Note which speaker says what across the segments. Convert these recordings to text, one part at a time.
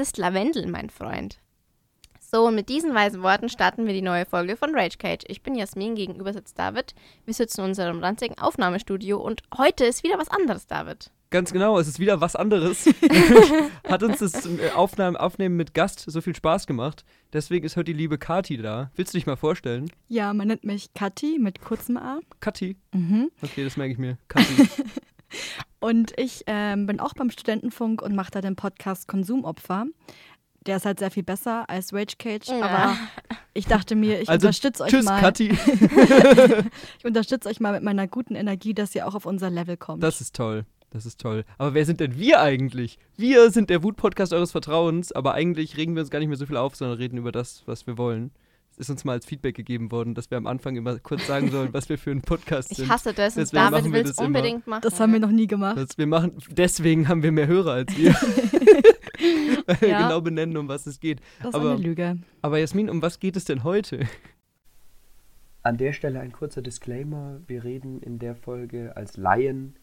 Speaker 1: ist Lavendel, mein Freund. So, und mit diesen weisen Worten starten wir die neue Folge von Rage Cage. Ich bin Jasmin, gegenüber sitzt David. Wir sitzen in unserem ranzigen Aufnahmestudio und heute ist wieder was anderes, David.
Speaker 2: Ganz genau, es ist wieder was anderes. Hat uns das äh, Aufnahmen, Aufnehmen mit Gast so viel Spaß gemacht. Deswegen ist heute die liebe Kati da. Willst du dich mal vorstellen?
Speaker 3: Ja, man nennt mich Kathi mit kurzem A.
Speaker 2: Kati?
Speaker 3: Mhm.
Speaker 2: Okay, das merke ich mir. Kati.
Speaker 3: Und ich ähm, bin auch beim Studentenfunk und mache da den Podcast Konsumopfer. Der ist halt sehr viel besser als Rage Cage,
Speaker 1: Ja.
Speaker 3: aber ich dachte mir, ich
Speaker 2: also,
Speaker 3: unterstütze euch
Speaker 2: tschüss,
Speaker 3: mal.
Speaker 2: Kati.
Speaker 3: Ich unterstütze euch mal mit meiner guten Energie, dass ihr auch auf unser Level kommt.
Speaker 2: Das ist toll. Das ist toll. Aber wer sind denn wir eigentlich? Wir sind der Wut-Podcast eures Vertrauens, aber eigentlich regen wir uns gar nicht mehr so viel auf, sondern reden über das, was wir wollen. Ist uns mal als Feedback gegeben worden, dass wir am Anfang immer kurz sagen sollen, was wir für ein Podcast
Speaker 1: Ich
Speaker 2: sind.
Speaker 1: hasse das und
Speaker 2: Deswegen
Speaker 1: David
Speaker 2: machen wir
Speaker 1: will es
Speaker 2: das immer.
Speaker 1: unbedingt machen.
Speaker 3: das haben wir noch nie gemacht.
Speaker 2: Das wir machen, deswegen haben wir mehr Hörer als ihr. Weil wir
Speaker 3: Ja.
Speaker 2: genau benennen, um was es geht.
Speaker 3: Das ist
Speaker 2: aber-
Speaker 3: eine Lüge.
Speaker 2: Aber Jasmin, um was geht es denn heute?
Speaker 4: An der Stelle ein kurzer Disclaimer. Wir reden in der Folge als Laien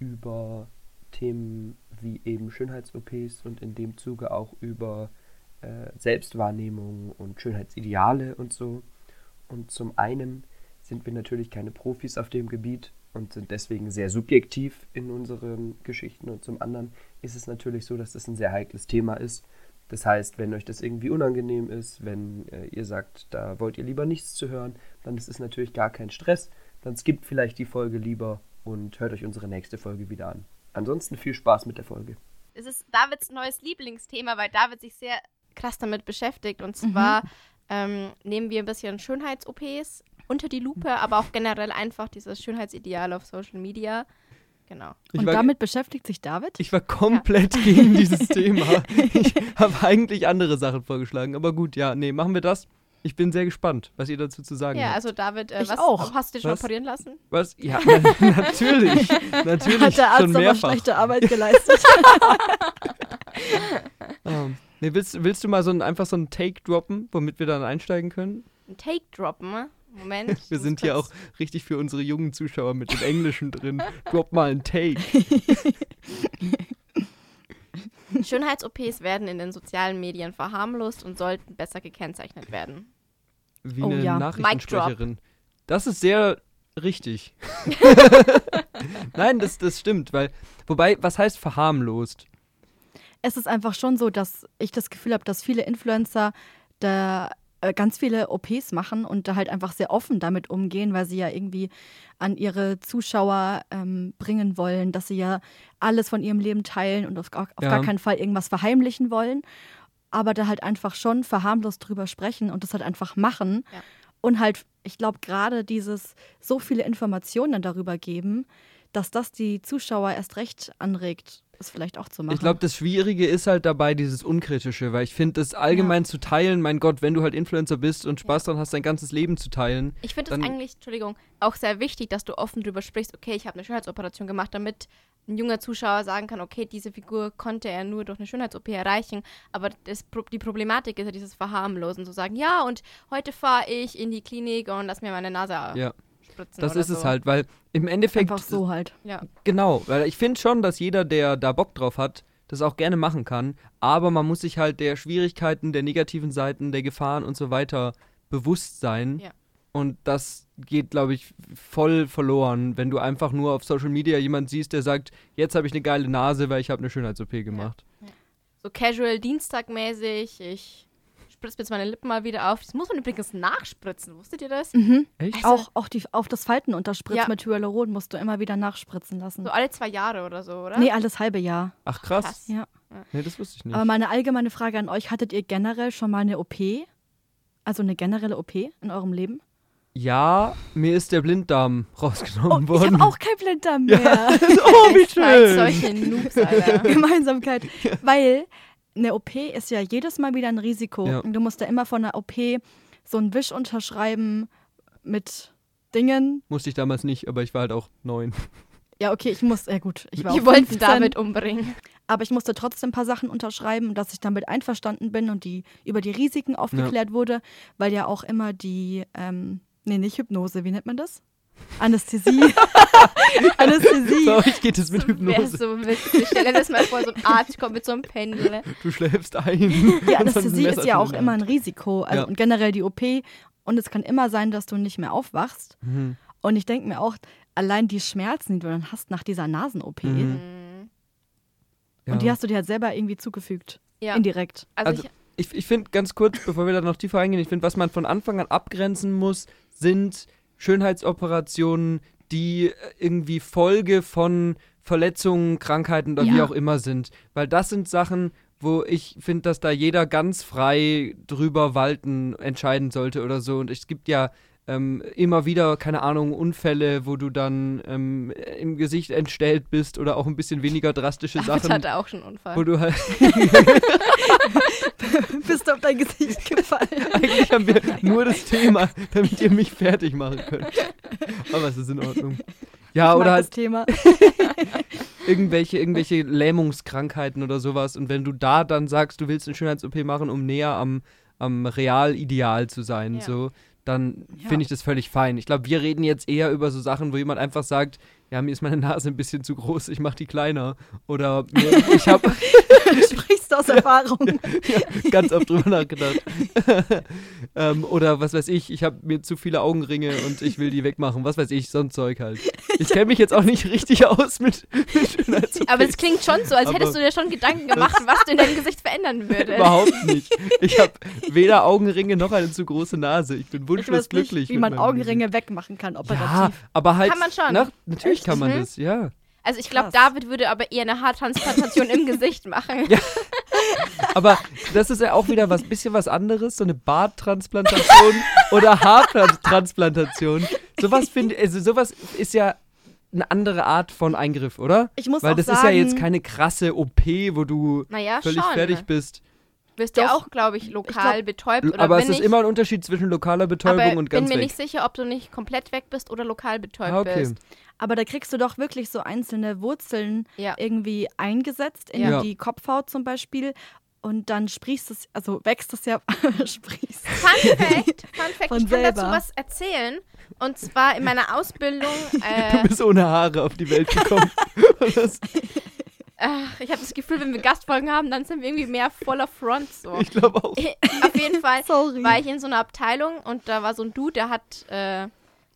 Speaker 4: über Themen wie eben Schönheits-OPs und in dem Zuge auch über äh, Selbstwahrnehmung und Schönheitsideale und so. Und zum einen sind wir natürlich keine Profis auf dem Gebiet und sind deswegen sehr subjektiv in unseren Geschichten. Und zum anderen ist es natürlich so, dass das ein sehr heikles Thema ist. Das heißt, wenn euch das irgendwie unangenehm ist, wenn äh, ihr sagt, da wollt ihr lieber nichts zu hören, dann ist es natürlich gar kein Stress. Dann skippt vielleicht die Folge lieber und hört euch unsere nächste Folge wieder an. Ansonsten viel Spaß mit der Folge.
Speaker 1: Es ist Davids neues Lieblingsthema, weil David sich sehr krass damit beschäftigt. Und zwar ähm, nehmen wir ein bisschen Schönheits-OPs unter die Lupe, aber auch generell einfach dieses Schönheitsideal auf Social Media. Genau.
Speaker 2: Ich
Speaker 3: Und
Speaker 2: war,
Speaker 3: damit beschäftigt sich David?
Speaker 2: ich war komplett gegen dieses Thema. Ich habe eigentlich andere Sachen vorgeschlagen. Aber gut, ja, nee, machen wir das. Ich bin sehr gespannt, was ihr dazu zu sagen
Speaker 1: Ja,
Speaker 2: habt.
Speaker 1: also David, äh, was
Speaker 3: auch.
Speaker 1: hast du dich schon
Speaker 2: Was?
Speaker 1: operieren lassen?
Speaker 2: Was? Ja, na, natürlich. Natürlich.
Speaker 3: Hat der Arzt
Speaker 2: schon
Speaker 3: aber
Speaker 2: mehrfach.
Speaker 3: schlechte Arbeit geleistet.
Speaker 2: Ähm, nee, willst, willst du mal so ein, einfach so einen Take droppen, womit wir dann einsteigen können?
Speaker 1: Ein Take droppen, ne? Moment.
Speaker 2: Wir sind hier auch richtig für unsere jungen Zuschauer mit dem Englischen drin. Drop mal einen Take.
Speaker 1: Schönheits-OPs werden in den sozialen Medien verharmlost und sollten besser gekennzeichnet werden.
Speaker 2: Wie
Speaker 3: Oh
Speaker 2: eine
Speaker 3: ja.
Speaker 2: Nachrichtensprecherin. Das ist sehr richtig. Nein, das, das stimmt, weil, wobei, was heißt verharmlost?
Speaker 3: Es ist einfach schon so, dass ich das Gefühl habe, dass viele Influencer da äh, ganz viele OPs machen und da halt einfach sehr offen damit umgehen, weil sie ja irgendwie an ihre Zuschauer ähm, bringen wollen, dass sie ja alles von ihrem Leben teilen und auf, gar- auf
Speaker 2: Ja.
Speaker 3: gar keinen Fall irgendwas verheimlichen wollen, aber da halt einfach schon verharmlost drüber sprechen und das halt einfach machen.
Speaker 1: Ja.
Speaker 3: Und halt, ich glaube, gerade dieses so viele Informationen darüber geben, dass das die Zuschauer erst recht anregt, es vielleicht auch zu machen.
Speaker 2: Ich glaube, das Schwierige ist halt dabei dieses Unkritische, weil ich finde, das allgemein zu teilen, mein Gott, wenn du halt Influencer bist und Spaß daran hast, dein ganzes Leben zu teilen.
Speaker 1: Ich finde es eigentlich, Entschuldigung, auch sehr wichtig, dass du offen drüber sprichst, okay, ich habe eine Schönheitsoperation gemacht, damit ein junger Zuschauer sagen kann, okay, diese Figur konnte er nur durch eine Schönheits-OP erreichen. Aber das, die Problematik ist ja dieses Verharmlosen, zu sagen, ja, und heute fahre ich in die Klinik und lass mir meine Nase
Speaker 2: Ja,
Speaker 1: spritzen.
Speaker 2: das ist es
Speaker 1: so.
Speaker 2: halt, weil im Endeffekt.
Speaker 3: einfach so halt.
Speaker 1: Ja.
Speaker 2: Genau, weil ich finde schon, dass jeder, der da Bock drauf hat, das auch gerne machen kann, aber man muss sich halt der Schwierigkeiten, der negativen Seiten, der Gefahren und so weiter bewusst sein.
Speaker 1: Ja.
Speaker 2: Und das geht, glaube ich, voll verloren, wenn du einfach nur auf Social Media jemand siehst, der sagt, jetzt habe ich eine geile Nase, weil ich habe eine Schönheits-OP gemacht.
Speaker 1: So casual Dienstagmäßig, ich spritze mir jetzt meine Lippen mal wieder auf. Das muss man übrigens nachspritzen, wusstet ihr das?
Speaker 3: Mhm.
Speaker 2: Echt?
Speaker 1: Also-
Speaker 3: Auch, auch die, auf das Falten unterspritzt
Speaker 1: Ja.
Speaker 3: mit Hyaluron musst du immer wieder nachspritzen lassen.
Speaker 1: So alle zwei Jahre oder so, oder?
Speaker 3: Nee, alles halbe Jahr.
Speaker 2: Ach krass.
Speaker 1: Krass.
Speaker 3: Ja.
Speaker 2: Nee, das wusste ich nicht.
Speaker 3: Aber meine allgemeine Frage an euch, hattet ihr generell schon mal eine OP? Also eine generelle OP in eurem Leben?
Speaker 2: ja, mir ist der Blinddarm
Speaker 3: Oh,
Speaker 2: rausgenommen
Speaker 3: ich
Speaker 2: worden.
Speaker 3: habe auch kein Blinddarm mehr.
Speaker 2: oh, wie schön.
Speaker 1: solche Noobs, Alter.
Speaker 3: Gemeinsamkeit. Weil eine OP ist ja jedes Mal wieder ein Risiko.
Speaker 2: Ja.
Speaker 3: Und du musst ja immer von einer OP so einen Wisch unterschreiben mit Dingen.
Speaker 2: Musste ich damals nicht, aber ich war halt auch neun.
Speaker 3: Ja, okay, ich muss, ja gut, ich war
Speaker 1: Die wollten
Speaker 3: 15,
Speaker 1: David umbringen.
Speaker 3: aber ich musste trotzdem ein paar Sachen unterschreiben, dass ich damit einverstanden bin und die über die Risiken aufgeklärt wurde, weil ja auch immer die, ähm, nee, nicht Hypnose, wie nennt man das? Anästhesie. Anästhesie.
Speaker 2: Bei euch geht es mit Hypnose.
Speaker 1: so witzig. Stell dir das mal vor, so ein Arzt kommt mit so einem Pendel.
Speaker 2: Du schläfst ein.
Speaker 3: Die
Speaker 2: ein
Speaker 3: Anästhesie ist ja auch immer ein Risiko. Also
Speaker 2: Ja.
Speaker 3: und generell die OP. Und es kann immer sein, dass du nicht mehr aufwachst.
Speaker 2: Mhm.
Speaker 3: Und ich denke mir auch, allein die Schmerzen, die du dann hast nach dieser Nasen-OP,
Speaker 2: Mhm.
Speaker 1: Mhm.
Speaker 2: Ja.
Speaker 3: und die hast du dir halt selber irgendwie zugefügt.
Speaker 1: Ja.
Speaker 3: Indirekt.
Speaker 1: Also,
Speaker 2: Also-
Speaker 1: ich,
Speaker 2: ich, ich finde ganz kurz, bevor wir da noch tiefer eingehen, ich finde, was man von Anfang an abgrenzen muss, sind Schönheitsoperationen, die äh, irgendwie Folge von Verletzungen, Krankheiten oder wie
Speaker 3: Ja.
Speaker 2: auch immer sind. Weil das sind Sachen, wo ich finde, dass da jeder ganz frei drüber walten entscheiden sollte oder so. Und es gibt ja ähm, immer wieder, keine Ahnung, Unfälle, wo du dann ähm, im Gesicht entstellt bist oder auch ein bisschen weniger drastische
Speaker 1: David
Speaker 2: Sachen.
Speaker 1: hatte auch schon einen Unfall.
Speaker 2: Wo du halt
Speaker 3: Bist auf dein Gesicht gefallen?
Speaker 2: Eigentlich haben wir nur das Thema, damit ihr mich fertig machen könnt. Aber es ist in Ordnung. Ja,
Speaker 3: Ich
Speaker 2: oder
Speaker 3: das
Speaker 2: halt
Speaker 3: Thema.
Speaker 2: irgendwelche, irgendwelche Lähmungskrankheiten oder sowas. Und wenn du da dann sagst, du willst eine Schönheits-OP machen, um näher am, am Realideal zu sein,
Speaker 1: Ja.
Speaker 2: so, dann
Speaker 3: Ja.
Speaker 2: finde ich das völlig fein. Ich glaube, wir reden jetzt eher über so Sachen, wo jemand einfach sagt, ja, mir ist meine Nase ein bisschen zu groß, ich mache die kleiner. Oder mir, ich habe
Speaker 3: Du sprichst aus Erfahrung.
Speaker 2: ganz oft drüber nachgedacht. ähm, oder was weiß ich, ich habe mir zu viele Augenringe und ich will die wegmachen. Was weiß ich, so ein Zeug halt. Ich kenne mich jetzt auch nicht richtig aus mit, mit
Speaker 1: Aber es klingt schon so, als
Speaker 2: Aber-
Speaker 1: hättest du dir schon Gedanken gemacht, was du in deinem Gesicht verändern würdest.
Speaker 2: Überhaupt nicht. Ich habe weder Augenringe noch eine zu große Nase. Ich bin
Speaker 3: Ich
Speaker 2: wunschlos
Speaker 3: nicht,
Speaker 2: glücklich.
Speaker 3: wie
Speaker 2: mit
Speaker 3: man Augenringe wegmachen kann,
Speaker 2: Gesicht. Ja,
Speaker 3: operativ.
Speaker 2: aber halt.
Speaker 1: Kann man schon.
Speaker 2: Na, natürlich
Speaker 3: Echt?
Speaker 2: kann man
Speaker 1: Mhm.
Speaker 2: das, ja.
Speaker 1: Also ich glaube. David würde aber eher eine Haartransplantation im Gesicht machen.
Speaker 2: Ja. Aber das ist ja auch wieder was bisschen was anderes, so eine Barttransplantation oder Haartransplantation. Sowas finde also sowas ist ja eine andere Art von Eingriff, oder?
Speaker 3: Ich muss
Speaker 2: Weil
Speaker 3: auch
Speaker 2: das
Speaker 3: sagen,
Speaker 2: ist ja jetzt keine krasse OP, wo du
Speaker 1: Naja,
Speaker 2: völlig
Speaker 1: schon.
Speaker 2: fertig bist.
Speaker 1: Wirst ja
Speaker 3: Doch.
Speaker 1: auch, glaube ich, lokal
Speaker 3: glaub-
Speaker 1: betäubt oder
Speaker 2: Aber
Speaker 1: wenn
Speaker 2: es ist
Speaker 1: nicht,
Speaker 2: immer ein Unterschied zwischen lokaler Betäubung
Speaker 1: aber
Speaker 2: und
Speaker 1: bin
Speaker 2: ganz
Speaker 1: mir
Speaker 2: weg.
Speaker 1: nicht sicher, ob du nicht komplett weg bist oder lokal betäubt
Speaker 2: Ah, okay.
Speaker 1: bist.
Speaker 3: aber da kriegst du doch wirklich so einzelne Wurzeln
Speaker 1: Ja.
Speaker 3: irgendwie eingesetzt in
Speaker 2: Ja.
Speaker 3: die Kopfhaut zum Beispiel. Und dann sprießt es, also wächst es ja, sprießt.
Speaker 1: Fun Fact, Fun Fact,
Speaker 3: Von
Speaker 1: ich kann dazu
Speaker 3: selber.
Speaker 1: was erzählen. Und zwar in meiner Ausbildung,
Speaker 2: Du
Speaker 1: äh,
Speaker 2: bist ohne Haare auf die Welt gekommen.
Speaker 1: Ach, ich habe das Gefühl, wenn wir Gastfolgen haben, dann sind wir irgendwie mehr voller Front so.
Speaker 2: ich glaube auch.
Speaker 1: Auf jeden Fall
Speaker 3: Sorry.
Speaker 1: war ich in so einer Abteilung und da war so ein Dude, der hat, äh,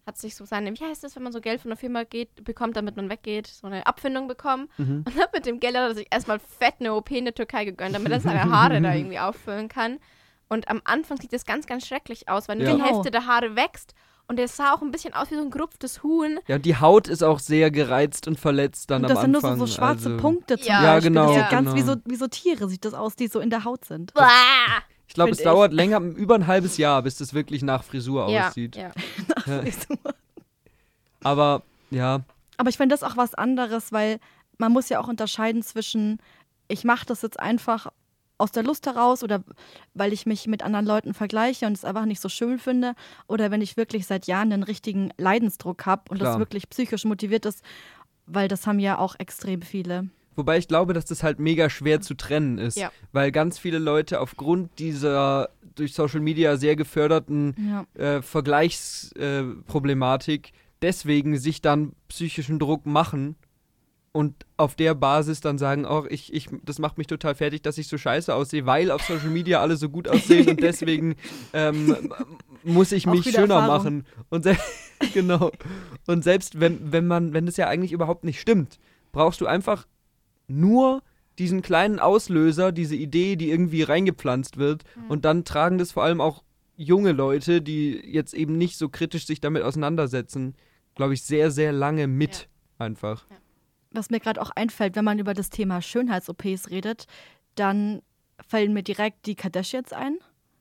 Speaker 1: hat sich so seine, wie heißt das, wenn man so Geld von der Firma geht, bekommt, damit man weggeht, so eine Abfindung bekommen.
Speaker 2: Mhm.
Speaker 1: Und dann mit dem Geld hat er sich erstmal fett eine OP in der Türkei gegönnt, damit er seine Haare da irgendwie auffüllen kann. Und am Anfang sieht das ganz, ganz schrecklich aus, weil nur
Speaker 2: Ja.
Speaker 1: die
Speaker 3: Genau.
Speaker 1: Hälfte der Haare wächst. Und es sah auch ein bisschen aus wie so ein gerupftes Huhn.
Speaker 2: Ja, und die Haut ist auch sehr gereizt und verletzt dann
Speaker 3: Und das
Speaker 2: am
Speaker 3: sind nur
Speaker 2: Anfang.
Speaker 3: so, so schwarze
Speaker 2: also,
Speaker 3: Punkte zum
Speaker 1: Ja,
Speaker 3: Beispiel.
Speaker 2: genau,
Speaker 3: Das sieht
Speaker 1: ja.
Speaker 3: ganz wie,
Speaker 2: genau.
Speaker 3: so, wie so Tiere, sieht das aus, die so in der Haut sind.
Speaker 1: Bäh.
Speaker 2: Ich glaube, es
Speaker 3: ich.
Speaker 2: dauert länger, über ein halbes Jahr, bis das wirklich nach Frisur
Speaker 1: Ja,
Speaker 2: aussieht.
Speaker 1: ja.
Speaker 2: Aber ja,
Speaker 3: Aber ich finde das auch was anderes, weil man muss ja auch unterscheiden zwischen, ich mache das jetzt einfach aus der Lust heraus oder weil ich mich mit anderen Leuten vergleiche und es einfach nicht so schön finde oder wenn ich wirklich seit Jahren den richtigen Leidensdruck habe und
Speaker 2: Klar.
Speaker 3: das wirklich psychisch motiviert ist, weil das haben ja auch extrem viele.
Speaker 2: wobei ich glaube, dass das halt mega schwer zu trennen ist,
Speaker 1: Ja.
Speaker 2: weil ganz viele Leute aufgrund dieser durch Social Media sehr geförderten
Speaker 3: Ja.
Speaker 2: äh, Vergleichsproblematik äh, deswegen sich dann psychischen Druck machen und auf der Basis dann sagen, auch ich, ich, das macht mich total fertig, dass ich so scheiße aussehe, weil auf Social Media alle so gut aussehen und deswegen ähm, muss ich mich schöner
Speaker 3: Erfahrung.
Speaker 2: machen. Und genau. Und selbst wenn, wenn man, wenn das ja eigentlich überhaupt nicht stimmt, brauchst du einfach nur diesen kleinen Auslöser, diese Idee, die irgendwie reingepflanzt wird. Und dann tragen das vor allem auch junge Leute, die jetzt eben nicht so kritisch sich damit auseinandersetzen, glaube ich, sehr, sehr lange mit. Einfach.
Speaker 3: Was mir gerade auch einfällt, wenn man über das Thema Schönheits-OPs redet, dann fallen mir direkt die Kardashians ein.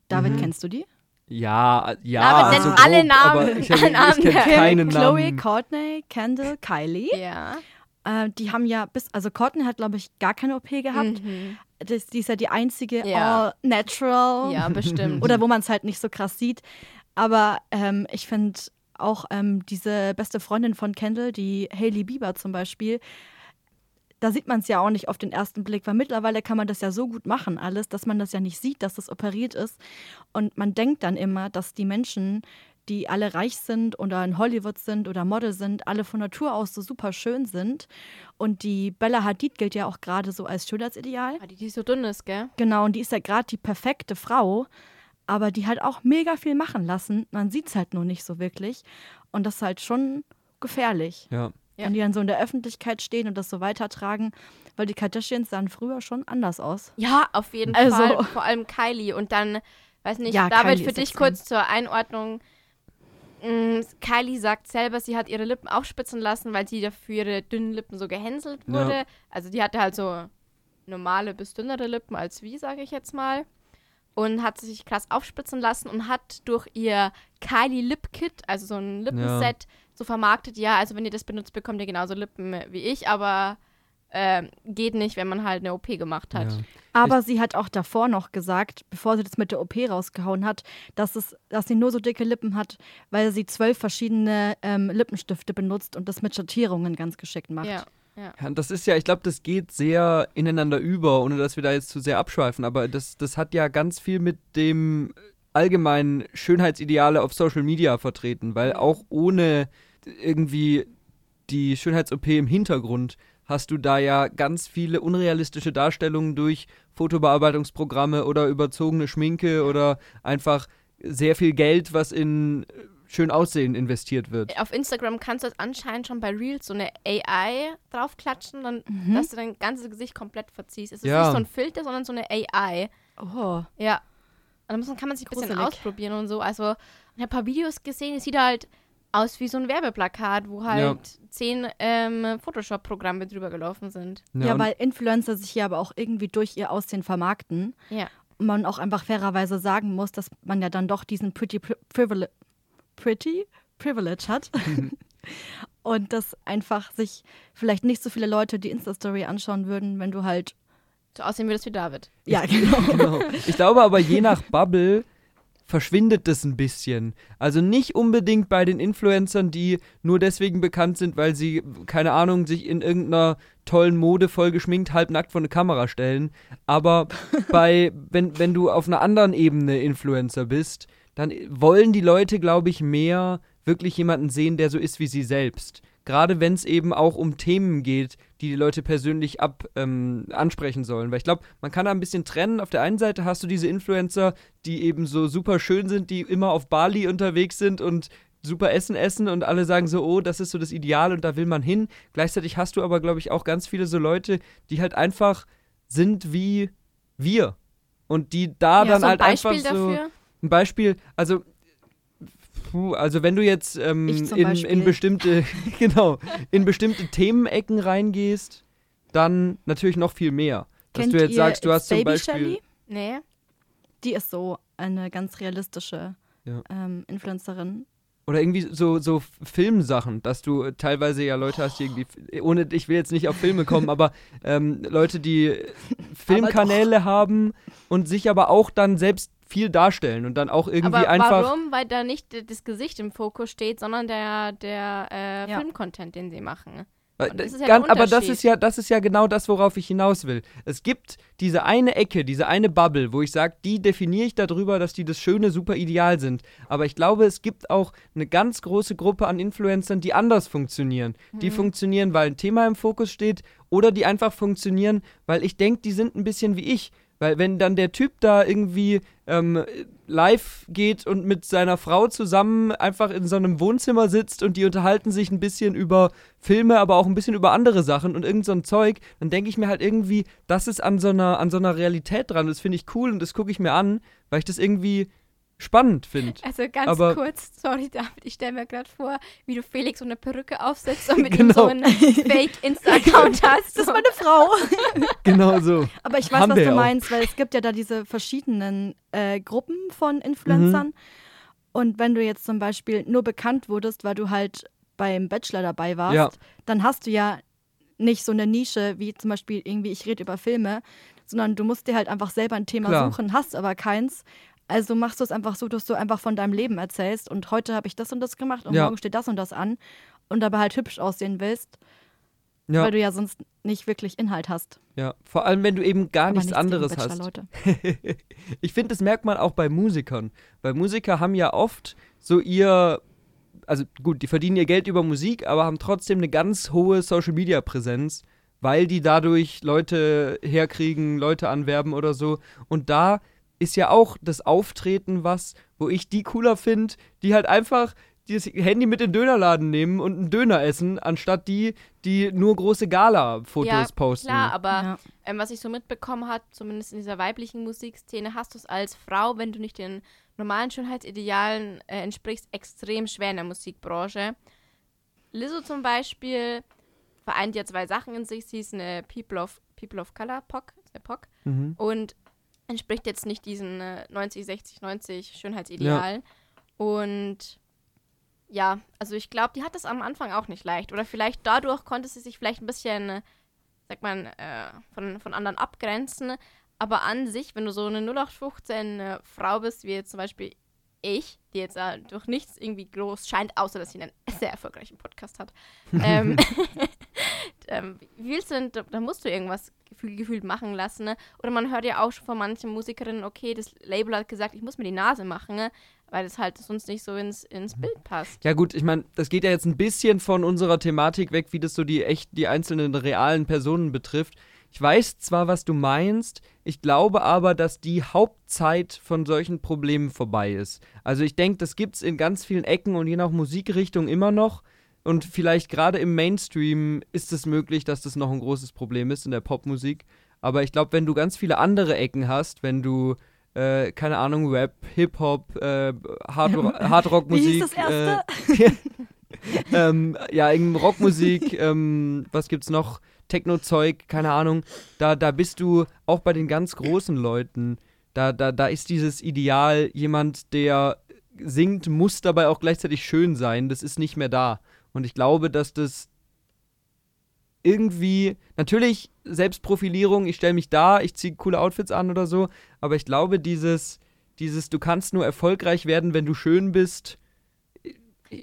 Speaker 3: David,
Speaker 2: Mhm.
Speaker 3: kennst du die?
Speaker 2: Ja, ja.
Speaker 1: David nennt alle
Speaker 2: grob,
Speaker 1: Namen.
Speaker 2: Aber ich,
Speaker 1: Alle
Speaker 2: ich
Speaker 1: Namen.
Speaker 2: kenne
Speaker 1: Kim,
Speaker 2: keinen
Speaker 3: Chloe,
Speaker 2: Namen.
Speaker 3: Courtney, Kendall, Kylie.
Speaker 1: Ja.
Speaker 3: Äh, die haben ja bis, also Courtney hat, glaube ich, gar keine OP gehabt.
Speaker 1: Mhm.
Speaker 3: Das, die ist ja die einzige
Speaker 1: Ja.
Speaker 3: all natural.
Speaker 1: Ja, bestimmt.
Speaker 3: Oder wo man es halt nicht so krass sieht. Aber ähm, ich finde auch ähm, diese beste Freundin von Kendall, die Hailey Bieber zum Beispiel, da sieht man es ja auch nicht auf den ersten Blick, weil mittlerweile kann man das ja so gut machen, alles, dass man das ja nicht sieht, dass das operiert ist. Und man denkt dann immer, dass die Menschen, die alle reich sind oder in Hollywood sind oder Model sind, alle von Natur aus so super schön sind. Und die Bella Hadid gilt ja auch gerade so als Schönheitsideal.
Speaker 1: Ah, Die, die so dünn ist, gell?
Speaker 3: Genau, und die ist ja gerade die perfekte Frau, aber die halt auch mega viel machen lassen. Man sieht es halt nur nicht so wirklich. Und das ist halt schon gefährlich.
Speaker 2: Ja.
Speaker 1: Ja.
Speaker 3: Wenn die dann so in der Öffentlichkeit stehen und das so weitertragen, weil die Kardashians sahen früher schon anders aus.
Speaker 1: Ja, auf jeden
Speaker 3: Also-
Speaker 1: Fall. Vor allem Kylie. Und dann, weiß nicht,
Speaker 3: Ja,
Speaker 1: David,
Speaker 3: Kylie
Speaker 1: für dich kurz zur Einordnung. Mm, Kylie sagt selber, sie hat ihre Lippen aufspitzen lassen, weil sie dafür ihre dünnen Lippen so gehänselt
Speaker 2: Ja.
Speaker 1: wurde. Also die hatte halt so normale bis dünnere Lippen als wie, sage ich jetzt mal. Und hat sich krass aufspitzen lassen und hat durch ihr Kylie Lip Kit, also so ein Lippenset, so vermarktet, ja, also wenn ihr das benutzt, bekommt ihr genauso Lippen wie ich, aber ähm, geht nicht, wenn man halt eine OP gemacht hat.
Speaker 2: Ja.
Speaker 3: Aber sie hat auch davor noch gesagt, bevor sie das mit der OP rausgehauen hat, dass, es, dass sie nur so dicke Lippen hat, weil sie zwölf verschiedene ähm, Lippenstifte benutzt und das mit Schattierungen ganz geschickt macht.
Speaker 1: Ja.
Speaker 2: Ja, das ist ja, ich glaube, das geht sehr ineinander über, ohne dass wir da jetzt zu sehr abschweifen, aber das, das hat ja ganz viel mit dem allgemeinen Schönheitsideale auf Social Media vertreten, weil auch ohne irgendwie die Schönheits-OP im Hintergrund hast du da ja ganz viele unrealistische Darstellungen durch Fotobearbeitungsprogramme oder überzogene Schminke oder einfach sehr viel Geld, was in schön Aussehen investiert wird.
Speaker 1: Auf Instagram kannst du jetzt anscheinend schon bei Reels so eine AI draufklatschen, dann,
Speaker 3: Mhm.
Speaker 1: dass du dein ganzes Gesicht komplett verziehst. Es ist
Speaker 2: Ja.
Speaker 1: nicht so ein Filter, sondern so eine AI.
Speaker 3: Oh.
Speaker 1: Ja. Und dann muss, man- kann man sich ein bisschen ausprobieren und so. Also, ich habe ein paar Videos gesehen, es sieht halt aus wie so ein Werbeplakat, wo halt zehn ähm, Photoshop-Programme drüber gelaufen sind.
Speaker 3: Ja,
Speaker 2: und-
Speaker 3: weil Influencer sich ja aber auch irgendwie durch ihr Aussehen vermarkten.
Speaker 1: Ja.
Speaker 3: Und man auch einfach fairerweise sagen muss, dass man ja dann doch diesen Pretty Pri- Privilege, pretty Privilege hat. Und dass einfach sich vielleicht nicht so viele Leute die Insta-Story anschauen würden, wenn du halt.
Speaker 1: So aussehen würdest wie David.
Speaker 3: Ja, genau.
Speaker 2: genau. Ich glaube aber, je nach Bubble verschwindet das ein bisschen. Also nicht unbedingt bei den Influencern, die nur deswegen bekannt sind, weil sie, keine Ahnung, sich in irgendeiner tollen Mode voll geschminkt halbnackt vor eine Kamera stellen. Aber bei, wenn, wenn du auf einer anderen Ebene Influencer bist, dann wollen die Leute, glaube ich, mehr wirklich jemanden sehen, der so ist wie sie selbst. Gerade wenn es eben auch um Themen geht, die die Leute persönlich ab, ähm, ansprechen sollen. Weil ich glaube, man kann da ein bisschen trennen. Auf der einen Seite hast du diese Influencer, die eben so super schön sind, die immer auf Bali unterwegs sind und super Essen essen und alle sagen so, oh, das ist so das Ideal und da will man hin. Gleichzeitig hast du aber, glaube ich, auch ganz viele so Leute, die halt einfach sind wie wir. Und die da
Speaker 1: ja,
Speaker 2: dann
Speaker 1: so ein
Speaker 2: halt
Speaker 1: Beispiel
Speaker 2: einfach so.
Speaker 1: dafür.
Speaker 2: Ein Beispiel, also, also wenn du jetzt ähm,
Speaker 3: zum
Speaker 2: in, in bestimmte, genau, in bestimmte Themenecken reingehst, dann natürlich noch viel mehr. Dass
Speaker 3: Kennt
Speaker 2: du jetzt sagst, du hast zum
Speaker 3: Baby
Speaker 2: Beispiel.
Speaker 3: Shelly?
Speaker 1: Nee.
Speaker 3: Die ist so eine ganz realistische
Speaker 2: Ja.
Speaker 3: ähm, Influencerin.
Speaker 2: Oder irgendwie so, so Filmsachen, dass du teilweise ja Leute hast, die irgendwie, ohne, ich will jetzt nicht auf Filme kommen, aber ähm, Leute, die Filmkanäle haben und sich aber auch dann selbst viel darstellen und dann auch irgendwie
Speaker 1: Aber
Speaker 2: einfach.
Speaker 1: warum? Weil da nicht das Gesicht im Fokus steht, sondern der, der äh,
Speaker 3: Ja.
Speaker 1: Filmcontent, den sie machen. Und das ist ja
Speaker 2: ganz, aber das ist ja, das ist ja genau das, worauf ich hinaus will. Es gibt diese eine Ecke, diese eine Bubble, wo ich sage, die definiere ich darüber, dass die das schöne, super Ideal sind. Aber ich glaube, es gibt auch eine ganz große Gruppe an Influencern, die anders funktionieren. Die
Speaker 1: Mhm.
Speaker 2: funktionieren, weil ein Thema im Fokus steht oder die einfach funktionieren, weil ich denke, die sind ein bisschen wie ich. Weil wenn dann der Typ da irgendwie ähm, live geht und mit seiner Frau zusammen einfach in so einem Wohnzimmer sitzt und die unterhalten sich ein bisschen über Filme, aber auch ein bisschen über andere Sachen und irgend so ein Zeug, dann denke ich mir halt irgendwie, das ist an so einer, an so einer Realität dran. Das finde ich cool und das gucke ich mir an, weil ich das irgendwie spannend finde.
Speaker 1: Also ganz
Speaker 2: Aber-
Speaker 1: kurz, sorry David, ich stelle mir gerade vor, wie du Felix so eine Perücke aufsetzt und mit ihm
Speaker 2: Genau.
Speaker 1: so einen Fake-Insta-Account hast.
Speaker 3: Das ist meine Frau.
Speaker 2: Genau so.
Speaker 3: Aber ich weiß,
Speaker 2: Haben
Speaker 3: was du
Speaker 2: ja auch.
Speaker 3: meinst, weil es gibt ja da diese verschiedenen äh, Gruppen von Influencern. Und wenn du jetzt zum Beispiel nur bekannt wurdest, weil du halt beim Bachelor dabei warst,
Speaker 2: Ja.
Speaker 3: dann hast du ja nicht so eine Nische wie zum Beispiel irgendwie, ich rede über Filme, sondern du musst dir halt einfach selber ein Thema
Speaker 2: Klar.
Speaker 3: suchen, hast aber keins. Also machst du es einfach so, dass du einfach von deinem Leben erzählst und heute habe ich das und das gemacht und
Speaker 2: Ja.
Speaker 3: morgen steht das und das an und dabei halt hübsch aussehen willst.
Speaker 2: Ja.
Speaker 3: weil du ja sonst nicht wirklich Inhalt hast.
Speaker 2: Ja, vor allem wenn du eben gar nichts
Speaker 3: gegen
Speaker 2: anderes hast. Ich finde, das merkt man auch bei Musikern. Weil Musiker haben ja oft so ihr, also gut, die verdienen ihr Geld über Musik, aber haben trotzdem eine ganz hohe Social-Media-Präsenz, weil die dadurch Leute herkriegen, Leute anwerben oder so. Und da ist ja auch das Auftreten was, wo ich die cooler finde, die halt einfach das Handy mit in den Dönerladen nehmen und einen Döner essen, anstatt die, die nur große Gala-Fotos
Speaker 1: ja,
Speaker 2: posten.
Speaker 1: klar, aber
Speaker 3: Ja.
Speaker 1: ähm, was ich so mitbekommen habe, zumindest in dieser weiblichen Musikszene, hast du es als Frau, wenn du nicht den normalen Schönheitsidealen äh, entsprichst, extrem schwer in der Musikbranche. Lizzo zum Beispiel vereint ja zwei Sachen in sich. Sie ist eine People of, People of Color, POC, ist eine POC,
Speaker 2: Mhm.
Speaker 1: und entspricht jetzt nicht diesen äh, 90, 60, 90 Schönheitsidealen. Und ja, also ich glaube, die hat es am Anfang auch nicht leicht. Oder vielleicht dadurch konnte sie sich vielleicht ein bisschen, äh, sagt man, äh, von, von anderen abgrenzen. Aber an sich, wenn du so eine 0815 äh, Frau bist, wie jetzt zum Beispiel ich, die jetzt durch nichts irgendwie groß scheint, außer dass sie einen sehr erfolgreichen Podcast hat, ähm, ähm, willst du denn, da, da musst du irgendwas gefühl, gefühlt machen lassen. Ne? Oder man hört ja auch schon von manchen Musikerinnen, okay, das Label hat gesagt, ich muss mir die Nase machen, ne? weil das halt sonst nicht so ins, ins Bild passt.
Speaker 2: Ja gut, ich meine, das geht ja jetzt ein bisschen von unserer Thematik weg, wie das so die echt die einzelnen realen Personen betrifft. Ich weiß zwar, was du meinst, ich glaube aber, dass die Hauptzeit von solchen Problemen vorbei ist. Also ich denke, das gibt's in ganz vielen Ecken und je nach Musikrichtung immer noch. Und vielleicht gerade im Mainstream ist es möglich, dass das noch ein großes Problem ist in der Popmusik. Aber ich glaube, wenn du ganz viele andere Ecken hast, wenn du, äh, keine Ahnung, Rap, Hip-Hop, äh, Hard Hardrock-Musik.
Speaker 3: Erste?
Speaker 2: Äh, ähm, ja, irgendeine Rockmusik, ähm, was gibt's noch? Techno-Zeug, keine Ahnung. Da, da bist du auch bei den ganz großen Leuten. Da, da, da ist dieses Ideal, jemand, der singt, muss dabei auch gleichzeitig schön sein. Das ist nicht mehr da. Und ich glaube, dass das irgendwie, natürlich Selbstprofilierung, ich stelle mich da, ich ziehe coole Outfits an oder so, aber ich glaube, dieses, dieses, du kannst nur erfolgreich werden, wenn du schön bist,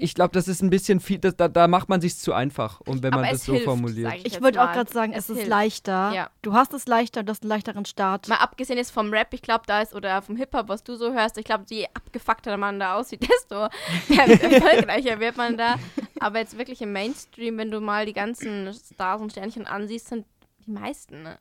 Speaker 2: ich glaube, das ist ein bisschen viel, das, da, da macht man sich zu einfach, und wenn
Speaker 1: Aber
Speaker 2: man
Speaker 1: es
Speaker 2: das so
Speaker 1: hilft,
Speaker 2: formuliert.
Speaker 1: ich
Speaker 3: Ich würde auch gerade sagen, es, ist
Speaker 1: hilft.
Speaker 3: leichter.
Speaker 1: Ja.
Speaker 3: Du hast es leichter, du hast einen leichteren Start.
Speaker 1: Mal abgesehen jetzt vom Rap, ich glaube, da ist, oder vom Hip-Hop, was du so hörst, ich glaube, je abgefuckter man da aussieht, desto erfolgreicher wird man da. Aber jetzt wirklich im Mainstream, wenn du mal die ganzen Stars und Sternchen ansiehst, sind die meisten ne,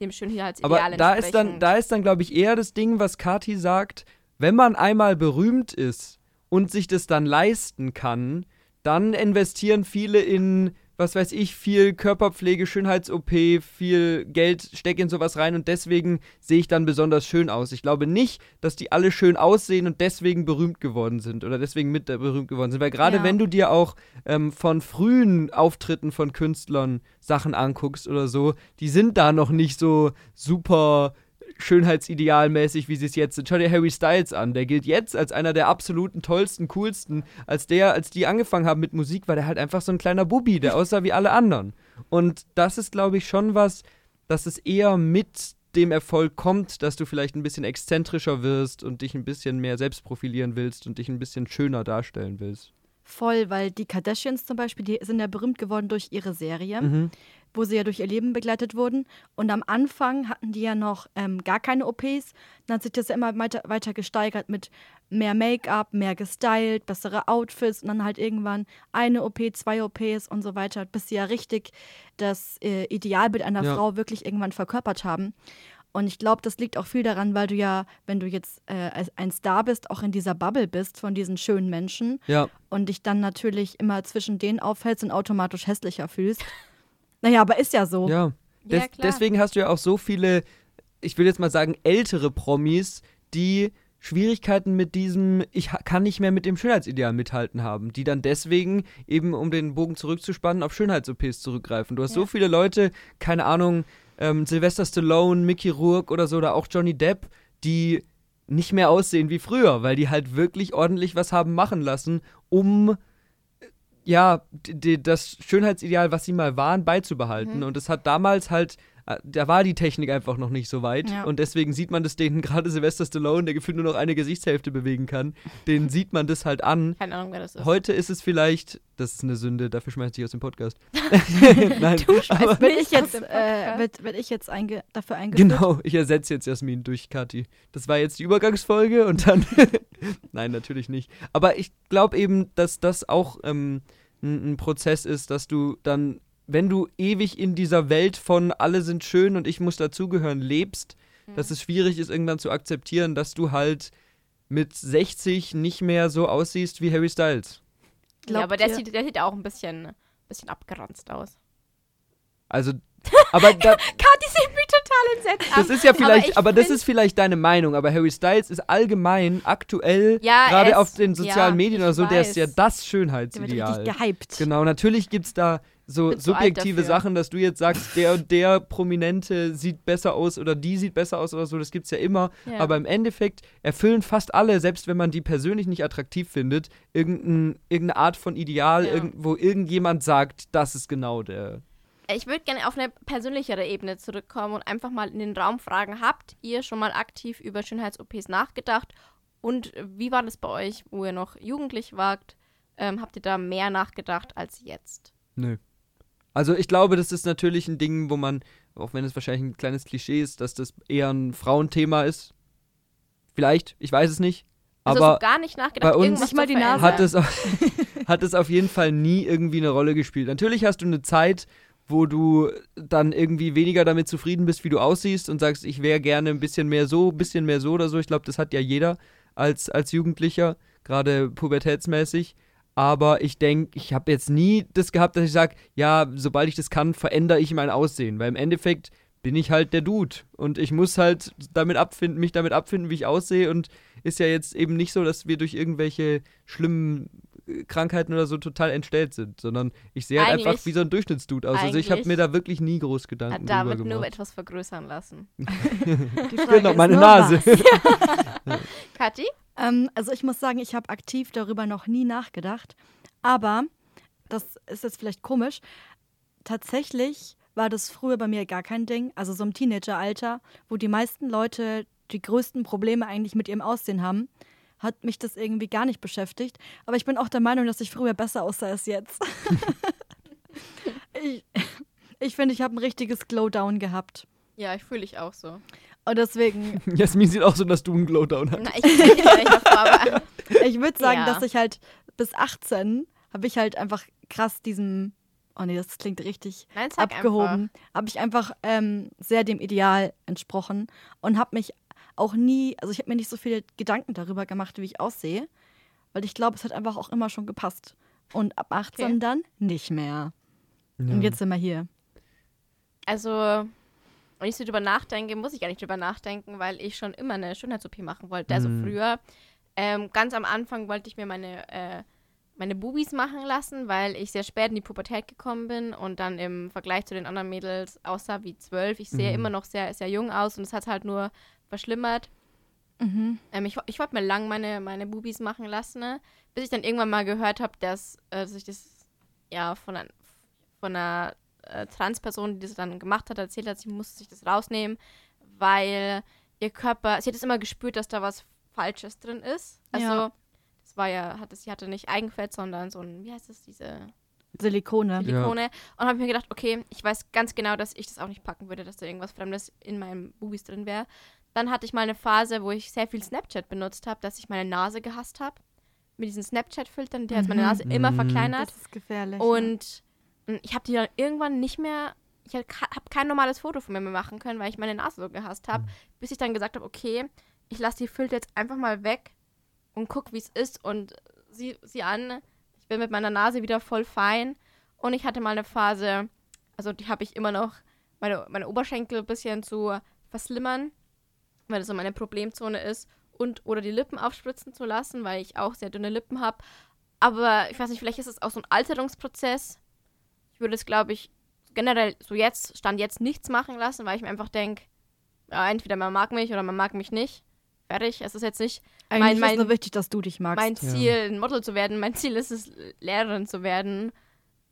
Speaker 1: dem Schönheitsideal
Speaker 2: Aber da ist dann, da ist dann, glaube ich, eher das Ding, was Kati sagt, wenn man einmal berühmt ist und sich das dann leisten kann, dann investieren viele in, was weiß ich, viel Körperpflege, Schönheits-OP, viel Geld, steck in sowas rein und deswegen sehe ich dann besonders schön aus. Ich glaube nicht, dass die alle schön aussehen und deswegen berühmt geworden sind oder deswegen mit berühmt geworden sind. Weil gerade
Speaker 3: Ja.
Speaker 2: wenn du dir auch ähm, von frühen Auftritten von Künstlern Sachen anguckst oder so, die sind da noch nicht so super schönheitsidealmäßig, wie sie es jetzt sind. Schau dir Harry Styles an. Der gilt jetzt als einer der absoluten tollsten, coolsten. Als der, als die angefangen haben mit Musik, war der halt einfach so ein kleiner Bubi, der aussah wie alle anderen. Und das ist, glaube ich, schon was, dass es eher mit dem Erfolg kommt, dass du vielleicht ein bisschen exzentrischer wirst und dich ein bisschen mehr selbst profilieren willst und dich ein bisschen schöner darstellen willst.
Speaker 3: Voll, weil die Kardashians zum Beispiel, die sind ja berühmt geworden durch ihre Serie,
Speaker 2: Mhm.
Speaker 3: wo sie ja durch ihr Leben begleitet wurden. Und am Anfang hatten die ja noch ähm, gar keine OPs. Dann hat sich das ja immer weiter, weiter gesteigert mit mehr Make-up, mehr gestylt, bessere Outfits und dann halt irgendwann eine OP, zwei OPs und so weiter, bis sie ja richtig das äh, Idealbild einer
Speaker 2: Ja.
Speaker 3: Frau wirklich irgendwann verkörpert haben. Und ich glaube, das liegt auch viel daran, weil du ja, wenn du jetzt äh, als ein Star bist, auch in dieser Bubble bist von diesen schönen Menschen
Speaker 2: Ja,
Speaker 3: und dich dann natürlich immer zwischen denen aufhältst und automatisch hässlicher fühlst. Naja, aber ist ja so.
Speaker 2: ja.
Speaker 1: Ja,
Speaker 2: Des,
Speaker 1: klar.
Speaker 2: deswegen hast du ja auch so viele, ich will jetzt mal sagen, ältere Promis, die Schwierigkeiten mit diesem, ich kann nicht mehr mit dem Schönheitsideal mithalten haben, die dann deswegen eben, um den Bogen zurückzuspannen, auf Schönheits-OPs zurückgreifen. Du hast so
Speaker 1: Ja.
Speaker 2: viele Leute, keine Ahnung, ähm, Sylvester Stallone, Mickey Rourke oder so, oder auch Johnny Depp, die nicht mehr aussehen wie früher, weil die halt wirklich ordentlich was haben machen lassen, um äh, ja, das Schönheitsideal, was sie mal waren, beizubehalten.
Speaker 1: Mhm.
Speaker 2: Und es hat damals halt da war die Technik einfach noch nicht so weit.
Speaker 3: Ja.
Speaker 2: Und deswegen sieht man das denen, gerade Sylvester Stallone, der gefühlt nur noch eine Gesichtshälfte bewegen kann, den sieht man das halt an.
Speaker 1: Keine Ahnung, wer das ist.
Speaker 2: Heute ist es vielleicht, das ist eine Sünde, dafür schmeißt ich aus dem Podcast. Nein,
Speaker 1: Du schmeißt
Speaker 2: aber,
Speaker 3: Bin
Speaker 1: Nicht
Speaker 3: ich jetzt, äh, wird, wird ich jetzt einge dafür eingeführt?
Speaker 2: genau, ich ersetze jetzt Jasmin durch Kathi. Das war jetzt die Übergangsfolge und dann. Nein, natürlich nicht. Aber ich glaube eben, dass das auch ähm, ein, ein Prozess ist, dass du dann, wenn du ewig in dieser Welt von alle sind schön und ich muss dazugehören lebst,
Speaker 1: Mhm.
Speaker 2: dass es schwierig ist, irgendwann zu akzeptieren, dass du halt mit 60 nicht mehr so aussiehst wie Harry Styles.
Speaker 1: ja,
Speaker 3: Glaubt
Speaker 1: aber der sieht, der sieht auch ein bisschen, bisschen abgeranzt aus.
Speaker 2: Also, aber da,
Speaker 1: Kathi sieht mich total entsetzt
Speaker 2: das ist ja vielleicht,
Speaker 1: ich
Speaker 2: aber, das ist vielleicht deine Meinung, aber Harry Styles ist allgemein aktuell,
Speaker 1: Ja, er
Speaker 2: gerade auf den sozialen
Speaker 1: ja,
Speaker 2: Medien oder so, der ist
Speaker 1: weiß.
Speaker 2: ja das
Speaker 3: Der wird
Speaker 2: Schönheitsideal.
Speaker 3: richtig gehypt.
Speaker 2: Genau, natürlich gibt es da so subjektive. Sachen, dass du jetzt sagst, der und der Prominente sieht besser aus oder die sieht besser aus oder so, das gibt's ja immer.
Speaker 1: Ja.
Speaker 2: Aber im Endeffekt erfüllen fast alle, selbst wenn man die persönlich nicht attraktiv findet, irgendein, irgendeine Art von Ideal,
Speaker 1: Ja.
Speaker 2: irgend, wo irgendjemand sagt, das ist genau der.
Speaker 1: Ich würde gerne auf eine persönlichere Ebene zurückkommen und einfach mal in den Raum fragen, habt ihr schon mal aktiv über Schönheits-OPs nachgedacht? Und wie war das bei euch, wo ihr noch jugendlich wart? Ähm, habt ihr da mehr nachgedacht als jetzt?
Speaker 2: Nö. Also ich glaube, das ist natürlich ein Ding, wo man, auch wenn es wahrscheinlich ein kleines Klischee ist, dass das eher ein Frauenthema ist. Vielleicht, ich weiß es nicht.
Speaker 1: Also
Speaker 2: aber
Speaker 1: hast du gar nicht nachgedacht,
Speaker 2: bei uns-
Speaker 3: mal die Nase.
Speaker 2: hat es, auf, hat es auf jeden Fall nie irgendwie eine Rolle gespielt. Natürlich hast du eine Zeit, wo du dann irgendwie weniger damit zufrieden bist, wie du aussiehst und sagst, ich wäre gerne ein bisschen mehr so, ein bisschen mehr so oder so. Ich glaube, das hat ja jeder als, als Jugendlicher, gerade pubertätsmäßig. Aber ich denke, ich habe jetzt nie das gehabt, dass ich sage, ja, sobald ich das kann, verändere ich mein Aussehen. Weil im Endeffekt bin ich halt der Dude. Und ich muss halt damit abfinden, mich damit abfinden, wie ich aussehe. Und ist ja jetzt eben nicht so, dass wir durch irgendwelche schlimmen äh, Krankheiten oder so total entstellt sind, sondern ich sehe halt einfach wie so ein Durchschnittsdude aus. Also ich habe mir da wirklich nie groß
Speaker 1: Hat
Speaker 2: Gedanken drüber
Speaker 1: David nur
Speaker 2: gemacht.
Speaker 1: etwas vergrößern lassen.
Speaker 2: Genau, meine
Speaker 3: nur,
Speaker 2: Nase.
Speaker 1: Kathi?
Speaker 3: Ähm, also ich muss sagen, ich habe aktiv darüber noch nie nachgedacht. Aber, das ist jetzt vielleicht komisch, tatsächlich war das früher bei mir gar kein Ding. Also so im Teenageralter, wo die meisten Leute die größten Probleme eigentlich mit ihrem Aussehen haben, hat mich das irgendwie gar nicht beschäftigt. Aber ich bin auch der Meinung, dass ich früher besser aussah als jetzt. ich ich finde, ich habe ein richtiges Glowdown gehabt.
Speaker 1: Ja, ich fühle dich auch so.
Speaker 3: Und deswegen
Speaker 2: Jasmin sieht auch so, dass du einen Glowdown hast.
Speaker 1: Na, ich aber
Speaker 3: Ich würde sagen,
Speaker 1: Ja.
Speaker 3: dass ich halt bis 18 habe ich halt einfach krass diesem, oh nee, das klingt richtig
Speaker 1: Nein,
Speaker 3: abgehoben, habe ich einfach ähm, sehr dem Ideal entsprochen und habe mich auch nie, also ich habe mir nicht so viele Gedanken darüber gemacht, wie ich aussehe, weil ich glaube, es hat einfach auch immer schon gepasst. Und ab 18
Speaker 1: Okay.
Speaker 3: dann nicht mehr.
Speaker 2: Ja.
Speaker 3: Und jetzt sind wir hier.
Speaker 1: Also, wenn ich so drüber nachdenke, muss ich gar nicht drüber nachdenken, weil ich schon immer eine Schönheits-OP machen wollte. Also
Speaker 2: Mhm.
Speaker 1: früher, ähm, ganz am Anfang wollte ich mir meine, äh, meine Bubis machen lassen, weil ich sehr spät in die Pubertät gekommen bin und dann im Vergleich zu den anderen Mädels aussah wie zwölf. Ich sehe
Speaker 2: Mhm.
Speaker 1: immer noch sehr, sehr jung aus und es hat halt nur verschlimmert.
Speaker 3: Mhm.
Speaker 1: Ähm, ich ich wollte mir lang meine, meine Bubis machen lassen, ne? bis ich dann irgendwann mal gehört habe, dass, äh, dass ich das ja von, ein, von einer äh, Transperson, die das dann gemacht hat, erzählt hat, sie musste sich das rausnehmen, weil ihr Körper, sie hat es immer gespürt, dass da was Falsches drin ist. Also,
Speaker 3: Ja.
Speaker 1: das war ja, hatte, sie hatte nicht Eigenfett, sondern so ein, wie heißt das, diese
Speaker 3: Silikone.
Speaker 1: Silikone. Und habe mir gedacht, okay, ich weiß ganz genau, dass ich das auch nicht packen würde, dass da irgendwas Fremdes in meinem Bubis drin wäre. Dann hatte ich mal eine Phase, wo ich sehr viel Snapchat benutzt habe, dass ich meine Nase gehasst habe. Mit diesen Snapchat-Filtern, die hat meine
Speaker 3: Mhm.
Speaker 1: Nase immer
Speaker 2: Mhm.
Speaker 1: verkleinert.
Speaker 3: Das ist gefährlich. ja.
Speaker 1: Und mm, ich habe die dann irgendwann nicht mehr, ich habe kein normales Foto von mir mehr machen können, weil ich meine Nase so gehasst habe, bis ich dann gesagt habe, okay, ich lasse die Filter jetzt einfach mal weg und guck, wie es ist und sieh sie an. Ich bin mit meiner Nase wieder voll fein. Und ich hatte mal eine Phase, also die habe ich immer noch, meine, meine Oberschenkel ein bisschen zu verslimmern, weil das so meine Problemzone ist. Und oder die Lippen aufspritzen zu lassen, weil ich auch sehr dünne Lippen habe. Aber ich weiß nicht, vielleicht ist es auch so ein Alterungsprozess. Ich würde es, glaube ich, generell so jetzt, Stand jetzt nichts machen lassen, weil ich mir einfach denke, ja, entweder man mag mich oder man mag mich nicht. Fertig. Es ist jetzt nicht
Speaker 3: Eigentlich
Speaker 1: mein-
Speaker 3: ist nur wichtig, dass du dich magst.
Speaker 1: mein
Speaker 2: Ja.
Speaker 1: Ziel, ein Model zu werden. Mein Ziel ist es, Lehrerin zu werden.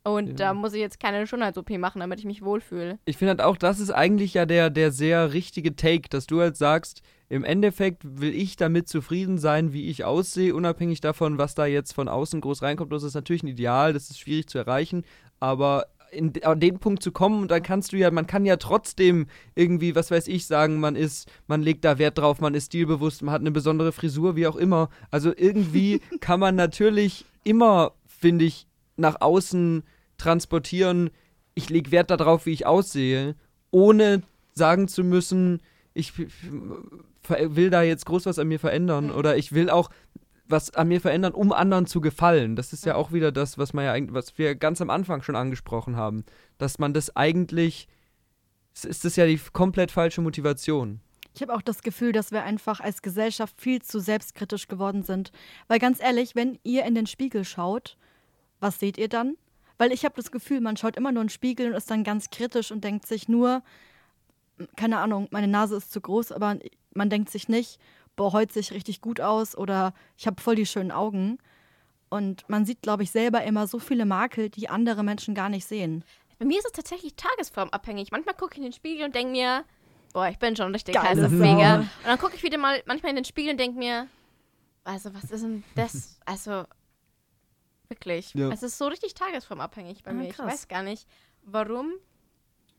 Speaker 1: Und
Speaker 2: Ja.
Speaker 1: da muss ich jetzt keine Schönheits-OP machen, damit ich mich wohlfühle.
Speaker 2: Ich finde halt auch, das ist eigentlich ja der, der sehr richtige Take, dass du halt sagst, im Endeffekt will ich damit zufrieden sein, wie ich aussehe, unabhängig davon, was da jetzt von außen groß reinkommt. Das ist natürlich ein Ideal, das ist schwierig zu erreichen, aber in, an den Punkt zu kommen, und dann kannst du ja, man kann ja trotzdem irgendwie, was weiß ich, sagen, man ist, man legt da Wert drauf, man ist stilbewusst, man hat eine besondere Frisur, wie auch immer. Also irgendwie kann man natürlich immer, finde ich, nach außen transportieren, ich lege Wert darauf, wie ich aussehe, ohne sagen zu müssen, ich will da jetzt groß was an mir verändern
Speaker 1: Mhm.
Speaker 2: oder ich will auch was an mir verändern, um anderen zu gefallen. Das ist ja auch wieder das, was man ja was wir ganz am Anfang schon angesprochen haben, dass man das eigentlich es ist das ja die komplett falsche Motivation.
Speaker 3: Ich habe auch das Gefühl, dass wir einfach als Gesellschaft viel zu selbstkritisch geworden sind. Weil ganz ehrlich, wenn ihr in den Spiegel schaut, was seht ihr dann? Weil ich habe das Gefühl, man schaut immer nur in den Spiegel und ist dann ganz kritisch und denkt sich nur, keine Ahnung, meine Nase ist zu groß, aber man denkt sich nicht, boah, heute sehe ich richtig gut aus oder ich habe voll die schönen Augen. Und man sieht, glaube ich, selber immer so viele Makel, die andere Menschen gar nicht sehen.
Speaker 1: Bei mir ist es tatsächlich tagesformabhängig. Manchmal gucke ich in den Spiegel und denke mir, boah, ich bin schon richtig heißer
Speaker 3: Sau.
Speaker 1: Flieger. Und dann gucke ich wieder mal manchmal in den Spiegel und denke mir, also was ist denn das? Also wirklich.
Speaker 2: Ja.
Speaker 1: Es ist so richtig tagesformabhängig bei
Speaker 3: Ah,
Speaker 1: mir. Ich
Speaker 3: krass.
Speaker 1: weiß gar nicht, warum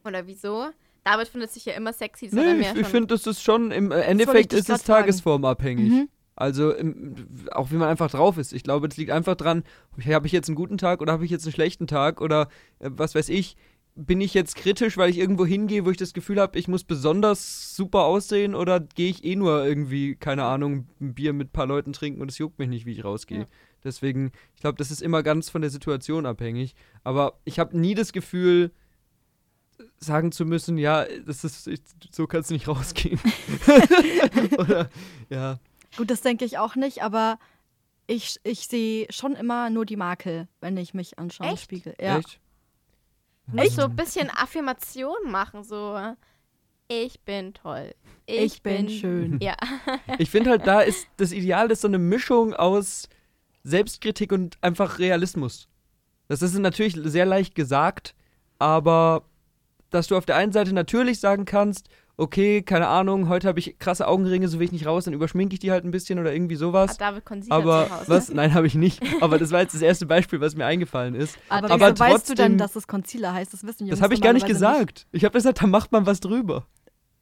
Speaker 1: oder wieso. David findet sich ja immer sexy. Das
Speaker 2: Nee, ich, ich finde, das ist schon, im Endeffekt ist es tagesformabhängig.
Speaker 3: Mhm.
Speaker 2: Also im, auch wie man einfach drauf ist. Ich glaube, das liegt einfach dran, habe ich jetzt einen guten Tag oder habe ich jetzt einen schlechten Tag oder äh, was weiß ich. Bin ich jetzt kritisch, weil ich irgendwo hingehe, wo ich das Gefühl habe, ich muss besonders super aussehen oder gehe ich eh nur irgendwie, keine Ahnung, ein Bier mit ein paar Leuten trinken und es juckt mich nicht, wie ich rausgehe.
Speaker 1: Ja.
Speaker 2: Deswegen, ich glaube, das ist immer ganz von der Situation abhängig. Aber ich habe nie das Gefühl, sagen zu müssen, ja, das ist, ich, so kannst du nicht rausgehen. oder, ja.
Speaker 3: Gut, das denke ich auch nicht, aber ich, ich sehe schon immer nur die Makel, wenn ich mich anschaue im? Spiegel. Ja.
Speaker 2: Echt?
Speaker 1: Echt so ein bisschen Affirmation machen, so ich bin toll. Ich,
Speaker 3: Ich bin schön.
Speaker 1: Ja.
Speaker 2: Ich finde halt, da ist das Ideal, das ist so eine Mischung aus Selbstkritik und einfach Realismus. Das ist natürlich sehr leicht gesagt, aber dass du auf der einen Seite natürlich sagen kannst, okay, keine Ahnung, heute habe ich krasse Augenringe, so will ich nicht raus, dann überschminke ich die halt ein bisschen oder irgendwie sowas.
Speaker 1: Hat David Concealer
Speaker 2: Aber
Speaker 1: zu Hause.
Speaker 2: was? Nein, habe ich nicht. Aber das war jetzt das erste Beispiel, was mir eingefallen ist.
Speaker 3: Aber,
Speaker 1: Aber
Speaker 3: wieso weißt du
Speaker 2: trotzdem-
Speaker 3: dann, dass es Concealer heißt? Das wissen Jungs
Speaker 2: Das habe ich gar nicht gesagt. Ich habe gesagt, da macht man was drüber.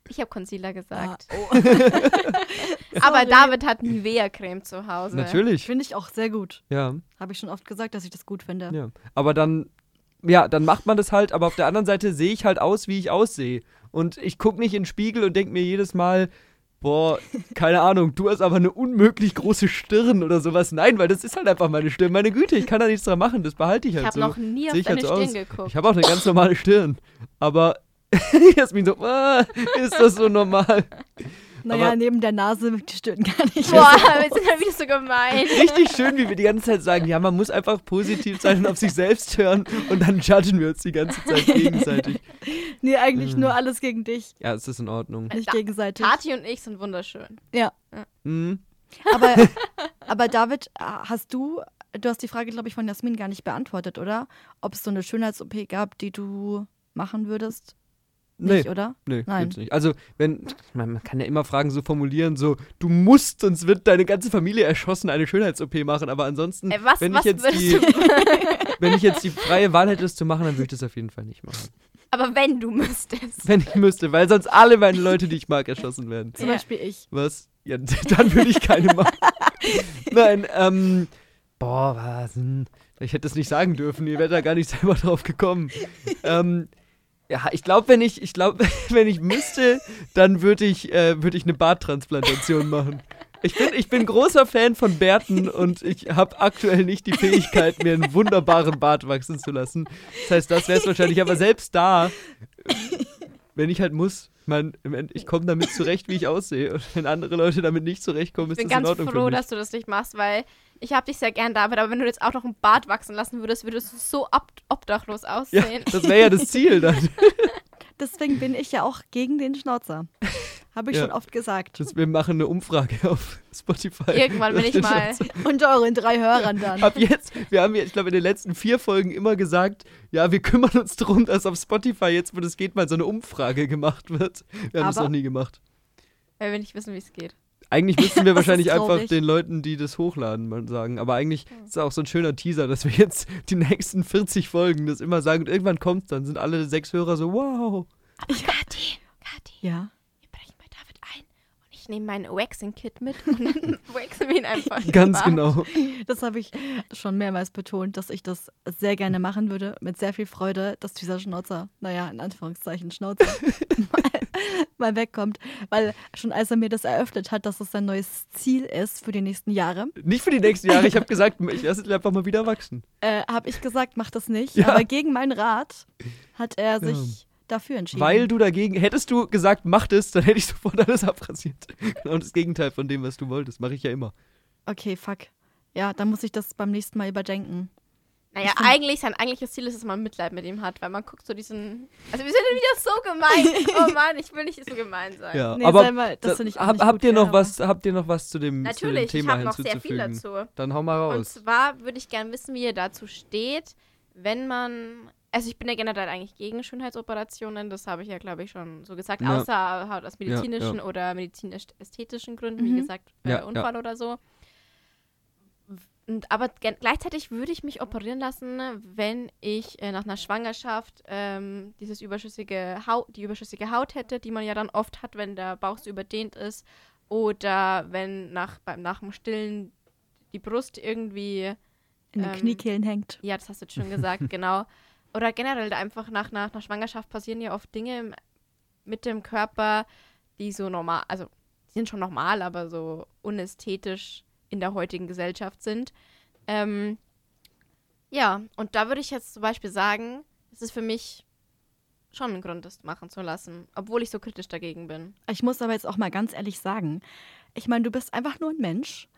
Speaker 1: Ich habe Concealer gesagt.
Speaker 3: Ah, oh.
Speaker 1: Aber. David hat Nivea-Creme zu Hause.
Speaker 2: Natürlich.
Speaker 3: Finde ich auch sehr gut.
Speaker 2: Ja.
Speaker 3: Habe ich schon oft gesagt, dass ich das gut finde.
Speaker 2: Ja, aber dann, ja, dann macht man das halt, aber auf der anderen Seite sehe ich halt aus, wie ich aussehe. Und ich gucke nicht in den Spiegel und denke mir jedes Mal, boah, keine Ahnung, du hast aber eine unmöglich große Stirn oder sowas. Nein, weil das ist halt einfach meine Stirn. Meine Güte, ich kann da nichts dran machen, das behalte ich
Speaker 1: Ich
Speaker 2: halt
Speaker 1: habe
Speaker 2: so.
Speaker 1: noch nie auf
Speaker 2: ich
Speaker 1: deine
Speaker 2: halt so
Speaker 1: Stirn
Speaker 2: aus.
Speaker 1: geguckt.
Speaker 2: Ich habe auch eine ganz normale Stirn. Aber Jasmin so, ah, ist das so normal?
Speaker 3: Naja,
Speaker 2: Aber-
Speaker 3: neben der Nase die Stirn gar nicht.
Speaker 1: Boah, wir sind ja wieder so gemein.
Speaker 2: Richtig schön, wie wir die ganze Zeit sagen, ja, man muss einfach positiv sein und auf sich selbst hören und dann judgen wir uns die ganze Zeit gegenseitig.
Speaker 3: Nee, eigentlich
Speaker 2: Mhm.
Speaker 3: nur alles gegen dich,
Speaker 2: Ja, es ist in Ordnung.
Speaker 3: nicht
Speaker 1: Da-
Speaker 3: gegenseitig.
Speaker 1: Tati und ich sind wunderschön.
Speaker 3: Ja.
Speaker 2: Mhm.
Speaker 3: Aber, aber David, hast du, du hast die Frage, glaube ich, von Jasmin gar nicht beantwortet, oder? Ob es so eine Schönheits-OP gab, die du machen würdest? Nicht,
Speaker 2: Nee.
Speaker 3: oder?
Speaker 2: Nee,
Speaker 3: Nein.
Speaker 2: gibt's nicht. Also, wenn, man, man kann ja immer Fragen so formulieren, so, du musst, sonst wird deine ganze Familie erschossen, eine Schönheits-OP machen, aber ansonsten,
Speaker 1: Ey, was,
Speaker 2: wenn,
Speaker 1: was
Speaker 2: ich jetzt die, wenn ich jetzt die freie Wahl hätte, es zu machen, dann würde ich das auf jeden Fall nicht machen.
Speaker 1: Aber wenn du müsstest.
Speaker 2: Wenn ich müsste, weil sonst alle meine Leute, die ich mag, erschossen werden.
Speaker 3: Zum
Speaker 1: Ja.
Speaker 3: Beispiel ich.
Speaker 2: Was? Ja, dann würde ich keine machen. Nein, ähm, boah, was denn? Ich hätte das nicht sagen dürfen, ihr wärt da gar nicht selber drauf gekommen. Ähm, ja, ich glaube, wenn ich, ich glaube, wenn ich müsste, dann würde ich, äh, würde ich eine Barttransplantation machen. Ich bin, ich bin großer Fan von Bärten und ich habe aktuell nicht die Fähigkeit, mir einen wunderbaren Bart wachsen zu lassen. Das heißt, das wäre es wahrscheinlich. Aber selbst da, wenn ich halt muss, ich mein, im End, ich komme damit zurecht, wie ich aussehe. Und wenn andere Leute damit nicht zurechtkommen,
Speaker 1: Ich
Speaker 2: ist
Speaker 1: bin
Speaker 2: das in
Speaker 1: ganz
Speaker 2: Ordnung
Speaker 1: froh,
Speaker 2: für mich.
Speaker 1: dass du das nicht machst, weil ich habe dich sehr gern, David, aber wenn du jetzt auch noch einen Bart wachsen lassen würdest, würdest du so ob obdachlos
Speaker 2: Ja,
Speaker 1: aussehen.
Speaker 2: das wäre ja das Ziel dann.
Speaker 3: Deswegen bin ich ja auch gegen den Schnauzer. Habe ich
Speaker 2: Ja.
Speaker 3: schon oft gesagt.
Speaker 2: Das, wir machen eine Umfrage auf Spotify.
Speaker 1: Irgendwann bin ich mal.
Speaker 3: Unter euren drei Hörern dann.
Speaker 2: Ab jetzt, wir haben ja, ich glaube, in den letzten vier Folgen immer gesagt, ja, wir kümmern uns darum, dass auf Spotify jetzt, wo das geht, mal so eine Umfrage gemacht wird. Wir haben das
Speaker 3: Aber-
Speaker 2: noch nie gemacht.
Speaker 1: Weil wir nicht wissen, wie es geht.
Speaker 2: Eigentlich müssten wir wahrscheinlich einfach den Leuten, die das hochladen, mal sagen. Aber eigentlich ist es auch so ein schöner Teaser, dass wir jetzt die nächsten 40 Folgen das immer sagen und irgendwann kommt dann sind alle sechs Hörer so, wow.
Speaker 1: Aber Kathi, Kathi,
Speaker 3: Ja.
Speaker 1: wir brechen bei David ein und ich nehme mein Waxing-Kit mit und dann waxen wir ihn einfach.
Speaker 2: Ganz
Speaker 1: Warm.
Speaker 2: genau.
Speaker 3: Das habe ich schon mehrmals betont, dass ich das sehr gerne machen würde, mit sehr viel Freude, dass dieser Schnauzer, naja, in Anführungszeichen Schnauzer, mal, mal wegkommt. Weil schon als er mir das eröffnet hat, dass es sein neues Ziel ist für die nächsten Jahre,
Speaker 2: Nicht für die nächsten Jahre. Ich habe gesagt, ich lasse es einfach mal wieder wachsen.
Speaker 3: äh, habe ich gesagt, mach das nicht.
Speaker 2: Ja.
Speaker 3: Aber gegen meinen Rat hat er sich dafür entschieden.
Speaker 2: Weil du dagegen, hättest du gesagt, mach das, dann hätte ich sofort alles abrasiert. Genau das Gegenteil von dem, was du wolltest. Mache ich ja immer.
Speaker 3: Okay, fuck. Ja, dann muss ich das beim nächsten Mal überdenken.
Speaker 1: Naja, eigentlich, sein eigentliches Ziel ist, dass man Mitleid mit ihm hat, weil man guckt so diesen. Also, wir sind wieder so gemein. Oh Mann, ich will nicht so gemein sein.
Speaker 2: Ja,
Speaker 3: Nee,
Speaker 2: aber
Speaker 3: sei mal, das
Speaker 2: da-
Speaker 3: finde ich auch
Speaker 2: hab,
Speaker 3: nicht
Speaker 2: habt
Speaker 3: gut
Speaker 2: ihr noch was, habt ihr noch was zu dem, zu dem
Speaker 1: Natürlich, ich
Speaker 2: Thema
Speaker 1: habe noch sehr viel
Speaker 2: hinzuzufügen?
Speaker 1: dazu.
Speaker 2: Dann hau mal
Speaker 1: Und
Speaker 2: raus.
Speaker 1: zwar würde ich gerne wissen, wie ihr dazu steht, wenn man. Also ich bin ja generell eigentlich gegen Schönheitsoperationen, das habe ich ja, glaube ich, schon so gesagt,
Speaker 2: Ja.
Speaker 1: außer halt aus medizinischen
Speaker 2: ja.
Speaker 1: oder medizinisch-ästhetischen Gründen, wie
Speaker 3: Mhm.
Speaker 1: gesagt, äh,
Speaker 2: Ja, ja.
Speaker 1: Unfall oder so. Und, aber gleichzeitig würde ich mich operieren lassen, wenn ich äh, nach einer Schwangerschaft ähm, dieses überschüssige Haut, die überschüssige Haut hätte, die man ja dann oft hat, wenn der Bauch so überdehnt ist. Oder wenn nach, beim, nach dem Stillen die Brust irgendwie
Speaker 3: In den
Speaker 1: ähm,
Speaker 3: Kniekehlen hängt.
Speaker 1: ja, das hast du jetzt schon gesagt, genau. Oder generell einfach nach, nach einer Schwangerschaft passieren ja oft Dinge mit dem Körper, die so normal, also die sind schon normal, aber so unästhetisch in der heutigen Gesellschaft sind. Ähm, ja, und da würde ich jetzt zum Beispiel sagen, es ist für mich schon ein Grund, das machen zu lassen, obwohl ich so kritisch dagegen bin.
Speaker 3: Ich muss aber jetzt auch mal ganz ehrlich sagen, ich meine, du bist einfach nur ein Mensch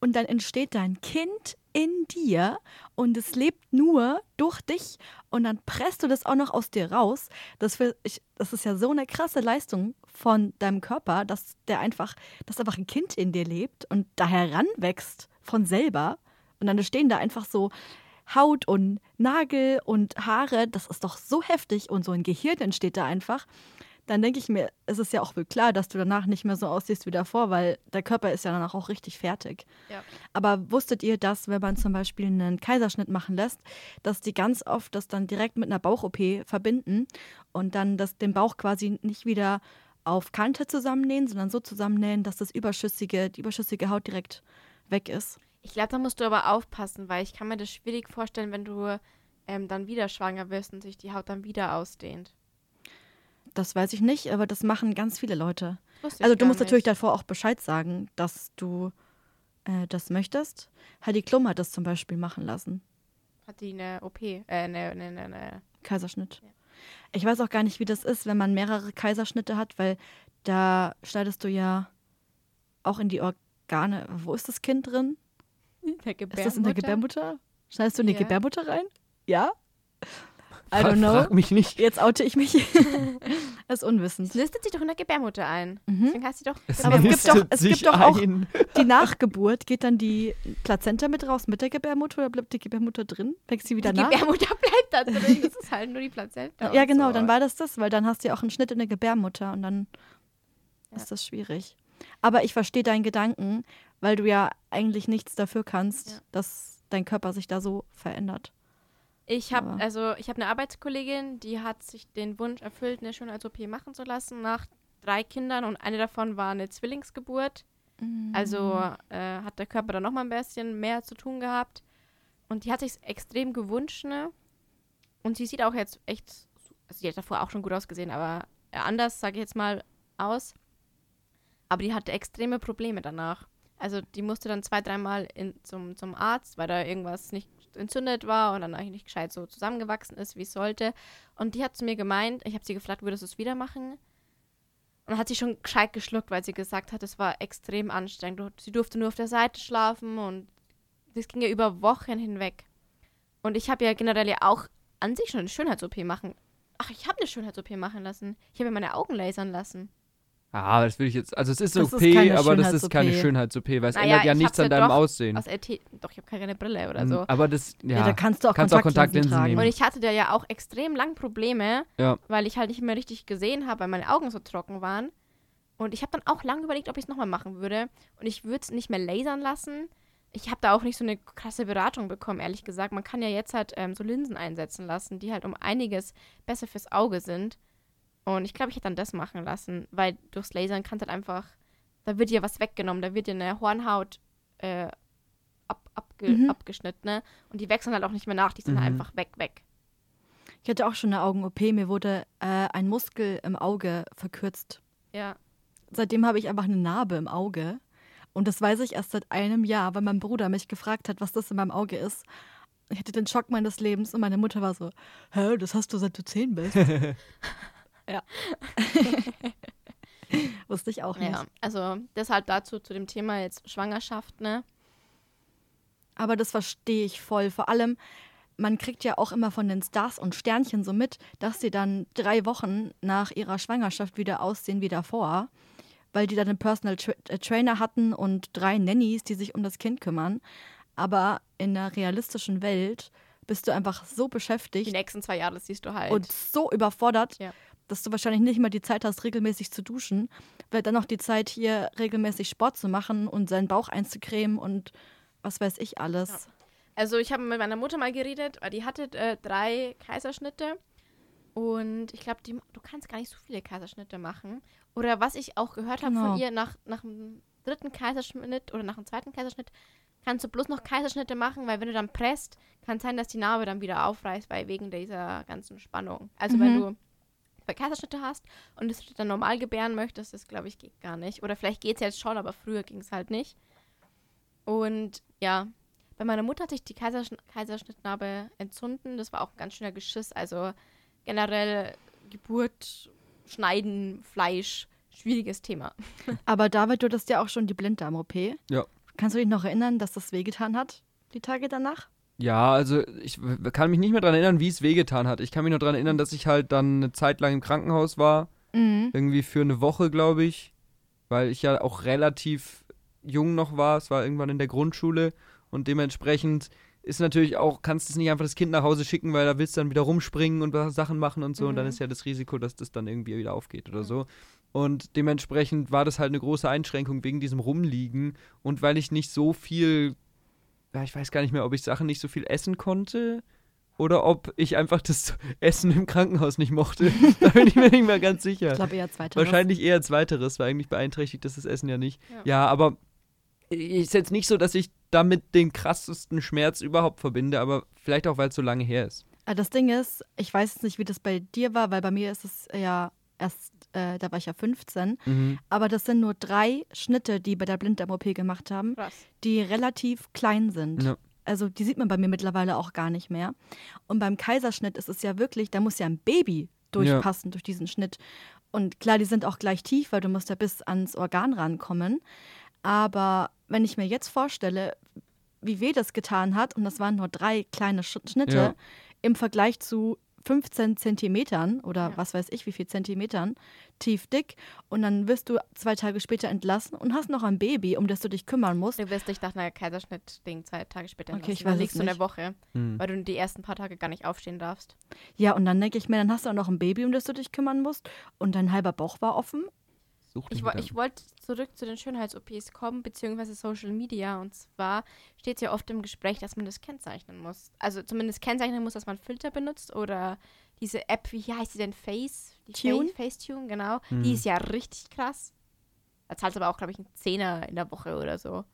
Speaker 3: und dann entsteht dein Kind in dir und es lebt nur durch dich. Und dann presst du das auch noch aus dir raus. Das, ich, das ist ja so eine krasse Leistung von deinem Körper, dass der einfach, dass einfach ein Kind in dir lebt und da heranwächst von selber. Und dann stehen da einfach so Haut und Nagel und Haare, das ist doch so heftig und so ein Gehirn entsteht da einfach dann denke ich mir, es ist ja auch wohl klar, dass du danach nicht mehr so aussiehst wie davor, weil der Körper ist ja danach auch richtig fertig.
Speaker 1: Ja.
Speaker 3: Aber wusstet ihr, dass, wenn man zum Beispiel einen Kaiserschnitt machen lässt, dass die ganz oft das dann direkt mit einer Bauch-OP verbinden und dann das, den Bauch quasi nicht wieder auf Kante zusammennähen, sondern so zusammennähen, dass das überschüssige, die überschüssige Haut direkt weg ist.
Speaker 1: Ich glaube, da musst du aber aufpassen, weil ich kann mir das schwierig vorstellen, wenn du ähm, dann wieder schwanger wirst und sich die Haut dann wieder ausdehnt.
Speaker 3: Das weiß ich nicht, aber das machen ganz viele Leute. Also du musst natürlich
Speaker 1: nicht.
Speaker 3: davor auch Bescheid sagen, dass du äh, das möchtest. Heidi Klum hat das zum Beispiel machen lassen.
Speaker 1: Hat die eine OP, äh, eine, eine, eine, eine
Speaker 3: Kaiserschnitt.
Speaker 1: Ja.
Speaker 3: Ich weiß auch gar nicht, wie das ist, wenn man mehrere Kaiserschnitte hat, weil da schneidest du ja auch in die Organe. Wo ist das Kind drin?
Speaker 1: der
Speaker 3: Ist das in der Gebärmutter? Schneidest du in die
Speaker 1: Ja.
Speaker 3: Gebärmutter rein? Ja? I don't know.
Speaker 2: Frag mich nicht.
Speaker 3: Jetzt oute ich mich. das ist unwissend.
Speaker 1: Es listet sich doch in der Gebärmutter ein.
Speaker 3: Mhm.
Speaker 1: Deswegen heißt sie doch
Speaker 2: Es
Speaker 3: Aber es gibt doch- es gibt doch auch-
Speaker 2: ein.
Speaker 3: Die Nachgeburt, geht dann die Plazenta mit raus mit der Gebärmutter oder bleibt die Gebärmutter drin? Wächst sie wieder
Speaker 1: Die
Speaker 3: nach?
Speaker 1: Gebärmutter bleibt da drin. Das ist halt nur die Plazenta.
Speaker 3: Ja, genau,
Speaker 1: so.
Speaker 3: dann war das das, weil dann hast du ja auch einen Schnitt in der Gebärmutter und dann
Speaker 1: Ja.
Speaker 3: ist das schwierig. Aber ich verstehe deinen Gedanken, weil du ja eigentlich nichts dafür kannst,
Speaker 1: Ja.
Speaker 3: dass dein Körper sich da so verändert.
Speaker 1: Ich habe also ich habe eine Arbeitskollegin, die hat sich den Wunsch erfüllt, eine Schönheits-OP machen zu lassen nach drei Kindern und eine davon war eine Zwillingsgeburt. Also äh, hat der Körper dann noch mal ein bisschen mehr zu tun gehabt und die hat sich extrem gewünscht. Ne? Und sie sieht auch jetzt echt, also sie hat davor auch schon gut ausgesehen, aber äh, anders sage ich jetzt mal aus. Aber die hatte extreme Probleme danach. Also die musste dann zwei, dreimal zum, zum Arzt, weil da irgendwas nicht entzündet war und dann eigentlich nicht gescheit so zusammengewachsen ist, wie es sollte. Und die hat zu mir gemeint, ich habe sie gefragt, würdest du es wieder machen? Und hat sie schon gescheit geschluckt, weil sie gesagt hat, es war extrem anstrengend. Sie durfte nur auf der Seite schlafen und das ging ja über Wochen hinweg. Und ich habe ja generell ja auch an sich schon eine Schönheits-OP machen. Ach, ich habe eine Schönheits-OP machen lassen. Ich habe mir meine Augen lasern lassen.
Speaker 2: Ah, das will ich jetzt. Also es ist
Speaker 3: Das
Speaker 2: OP,
Speaker 3: ist
Speaker 2: aber das ist keine
Speaker 3: Schönheits-OP.
Speaker 2: Weil es
Speaker 1: Naja,
Speaker 2: ändert ja
Speaker 1: ich
Speaker 2: nichts an deinem
Speaker 1: doch
Speaker 2: Aussehen.
Speaker 1: Aus LT. Doch, ich habe keine Brille oder
Speaker 2: Mm,
Speaker 1: so.
Speaker 2: Aber das, ja.
Speaker 3: Ja, da kannst du auch
Speaker 2: Kannst auch
Speaker 3: Kontaktlinsen,
Speaker 2: Kontaktlinsen
Speaker 3: tragen.
Speaker 2: nehmen.
Speaker 1: Und ich hatte da ja auch extrem lang Probleme,
Speaker 2: Ja.
Speaker 1: weil ich halt nicht mehr richtig gesehen habe, weil meine Augen so trocken waren. Und ich habe dann auch lange überlegt, ob ich es nochmal machen würde. Und ich würde es nicht mehr lasern lassen. Ich habe da auch nicht so eine krasse Beratung bekommen, ehrlich gesagt. Man kann ja jetzt halt ähm, so Linsen einsetzen lassen, die halt um einiges besser fürs Auge sind. Und ich glaube, ich hätte dann das machen lassen, weil durchs Lasern kannst halt einfach, da wird dir was weggenommen, da wird dir eine Hornhaut äh, ab, abge,
Speaker 3: Mhm.
Speaker 1: abgeschnitten, ne? Und die wechseln halt auch nicht mehr nach, die sind
Speaker 2: Mhm.
Speaker 1: halt einfach weg, weg.
Speaker 3: Ich hatte auch schon eine Augen-OP. Mir wurde äh, ein Muskel im Auge verkürzt.
Speaker 1: Ja.
Speaker 3: Seitdem habe ich einfach eine Narbe im Auge. Und das weiß ich erst seit einem Jahr, weil mein Bruder mich gefragt hat, was das in meinem Auge ist. Ich hatte den Schock meines Lebens und meine Mutter war so, hä, das hast du seit du zehn bist. ja. Wusste ich auch nicht.
Speaker 1: Ja, also deshalb dazu zu dem Thema jetzt Schwangerschaft, ne?
Speaker 3: Aber das verstehe ich voll. Vor allem, man kriegt ja auch immer von den Stars und Sternchen so mit, dass sie dann drei Wochen nach ihrer Schwangerschaft wieder aussehen wie davor, weil die dann einen Personal Tra äh, Trainer hatten und drei Nannies, die sich um das Kind kümmern. Aber in einer realistischen Welt bist du einfach so
Speaker 1: Die
Speaker 3: beschäftigt
Speaker 1: nächsten zwei Jahre siehst du halt.
Speaker 3: und so überfordert,
Speaker 1: Ja.
Speaker 3: Dass du wahrscheinlich nicht mal die Zeit hast, regelmäßig zu duschen, weil dann noch die Zeit hier regelmäßig Sport zu machen und seinen Bauch einzucremen und was weiß ich alles.
Speaker 1: Also ich habe mit meiner Mutter mal geredet, weil die hatte äh, drei Kaiserschnitte. Und ich glaube, du kannst gar nicht so viele Kaiserschnitte machen. Oder was ich auch gehört habe
Speaker 3: Genau.
Speaker 1: von ihr, nach, nach dem dritten Kaiserschnitt oder nach dem zweiten Kaiserschnitt kannst du bloß noch Kaiserschnitte machen, weil wenn du dann presst, kann es sein, dass die Narbe dann wieder aufreißt, weil wegen dieser ganzen Spannung. Also wenn
Speaker 3: Mhm.
Speaker 1: du zwei Kaiserschnitte hast und es dann normal gebären möchtest, das glaube ich geht gar nicht. Oder vielleicht geht es jetzt schon, aber früher ging es halt nicht. Und ja, bei meiner Mutter hat sich die Kaiserschn Kaiserschnittnarbe entzünden. Das war auch ein ganz schöner Geschiss. Also generell Geburt, Schneiden, Fleisch, schwieriges Thema.
Speaker 3: Aber David, du hattest ja auch schon die Blinddarm-OP.
Speaker 2: Ja.
Speaker 3: Kannst du dich noch erinnern, dass das wehgetan hat, die Tage danach?
Speaker 2: Ja, also ich kann mich nicht mehr daran erinnern, wie es wehgetan hat. Ich kann mich nur daran erinnern, dass ich halt dann eine Zeit lang im Krankenhaus war.
Speaker 3: Mhm.
Speaker 2: Irgendwie für eine Woche, glaube ich. Weil ich ja auch relativ jung noch war. Es war irgendwann in der Grundschule. Und dementsprechend ist natürlich auch, kannst du es nicht einfach das Kind nach Hause schicken, weil da willst du dann wieder rumspringen und Sachen machen und so. Und dann
Speaker 1: Mhm.
Speaker 2: ist ja das Risiko, dass das dann irgendwie wieder aufgeht oder so. Und dementsprechend war das halt eine große Einschränkung wegen diesem Rumliegen. Und weil ich nicht so viel, ja, ich weiß gar nicht mehr, ob ich Sachen nicht so viel essen konnte. Oder ob ich einfach das Essen im Krankenhaus nicht mochte. da bin ich mir nicht mehr ganz sicher.
Speaker 3: Ich glaube eher zweiter.
Speaker 2: Wahrscheinlich eher zweiteres, weil eigentlich beeinträchtigt das das Essen ja nicht.
Speaker 1: Ja.
Speaker 2: Ja, aber ist jetzt nicht so, dass ich damit den krassesten Schmerz überhaupt verbinde, aber vielleicht auch, weil es so lange her ist.
Speaker 3: Ah, Das Ding ist, ich weiß jetzt nicht, wie das bei dir war, weil bei mir ist es ja erst, äh, da war ich ja 15. Aber das sind nur drei Schnitte, die bei der Blinddarm-OP gemacht haben,
Speaker 1: Krass.
Speaker 3: die relativ klein sind.
Speaker 2: Ja.
Speaker 3: Also die sieht man bei mir mittlerweile auch gar nicht mehr. Und beim Kaiserschnitt ist es ja wirklich, da muss ja ein Baby durchpassen durch diesen Schnitt. Und klar, die sind auch gleich tief, weil du musst ja bis ans Organ rankommen. Aber wenn ich mir jetzt vorstelle, wie weh das getan hat, und das waren nur drei kleine Sch Schnitte
Speaker 2: Ja.
Speaker 3: im Vergleich zu 15 Zentimetern oder
Speaker 1: Ja.
Speaker 3: was weiß ich, wie viel Zentimetern, tief dick. Und dann wirst du zwei Tage später entlassen und hast noch ein Baby, um das du dich kümmern musst.
Speaker 1: Du wirst dich nach einer Kaiserschnitt-Ding zwei Tage später
Speaker 3: Okay,
Speaker 1: entlassen.
Speaker 3: ich
Speaker 1: Dann
Speaker 3: weiß es
Speaker 1: liegst du eine. Woche,
Speaker 2: Mhm.
Speaker 1: weil du die ersten paar Tage gar nicht aufstehen darfst.
Speaker 3: Ja, und dann denke ich mir, dann hast du auch noch ein Baby, um das du dich kümmern musst. Und dein halber Bauch war offen.
Speaker 2: Such
Speaker 1: Ich, wo- ich wollte zurück zu den Schönheits-OPs kommen, beziehungsweise Social Media. Und zwar steht es ja oft im Gespräch, dass man das kennzeichnen muss. Also zumindest kennzeichnen muss, dass man Filter benutzt oder diese App, wie heißt die denn? Face? Die
Speaker 3: Tune?
Speaker 1: Fa- Facetune, genau.
Speaker 2: Mhm.
Speaker 1: Die ist ja richtig krass. Da zahlst aber auch, glaube ich, einen Zehner in der Woche oder so.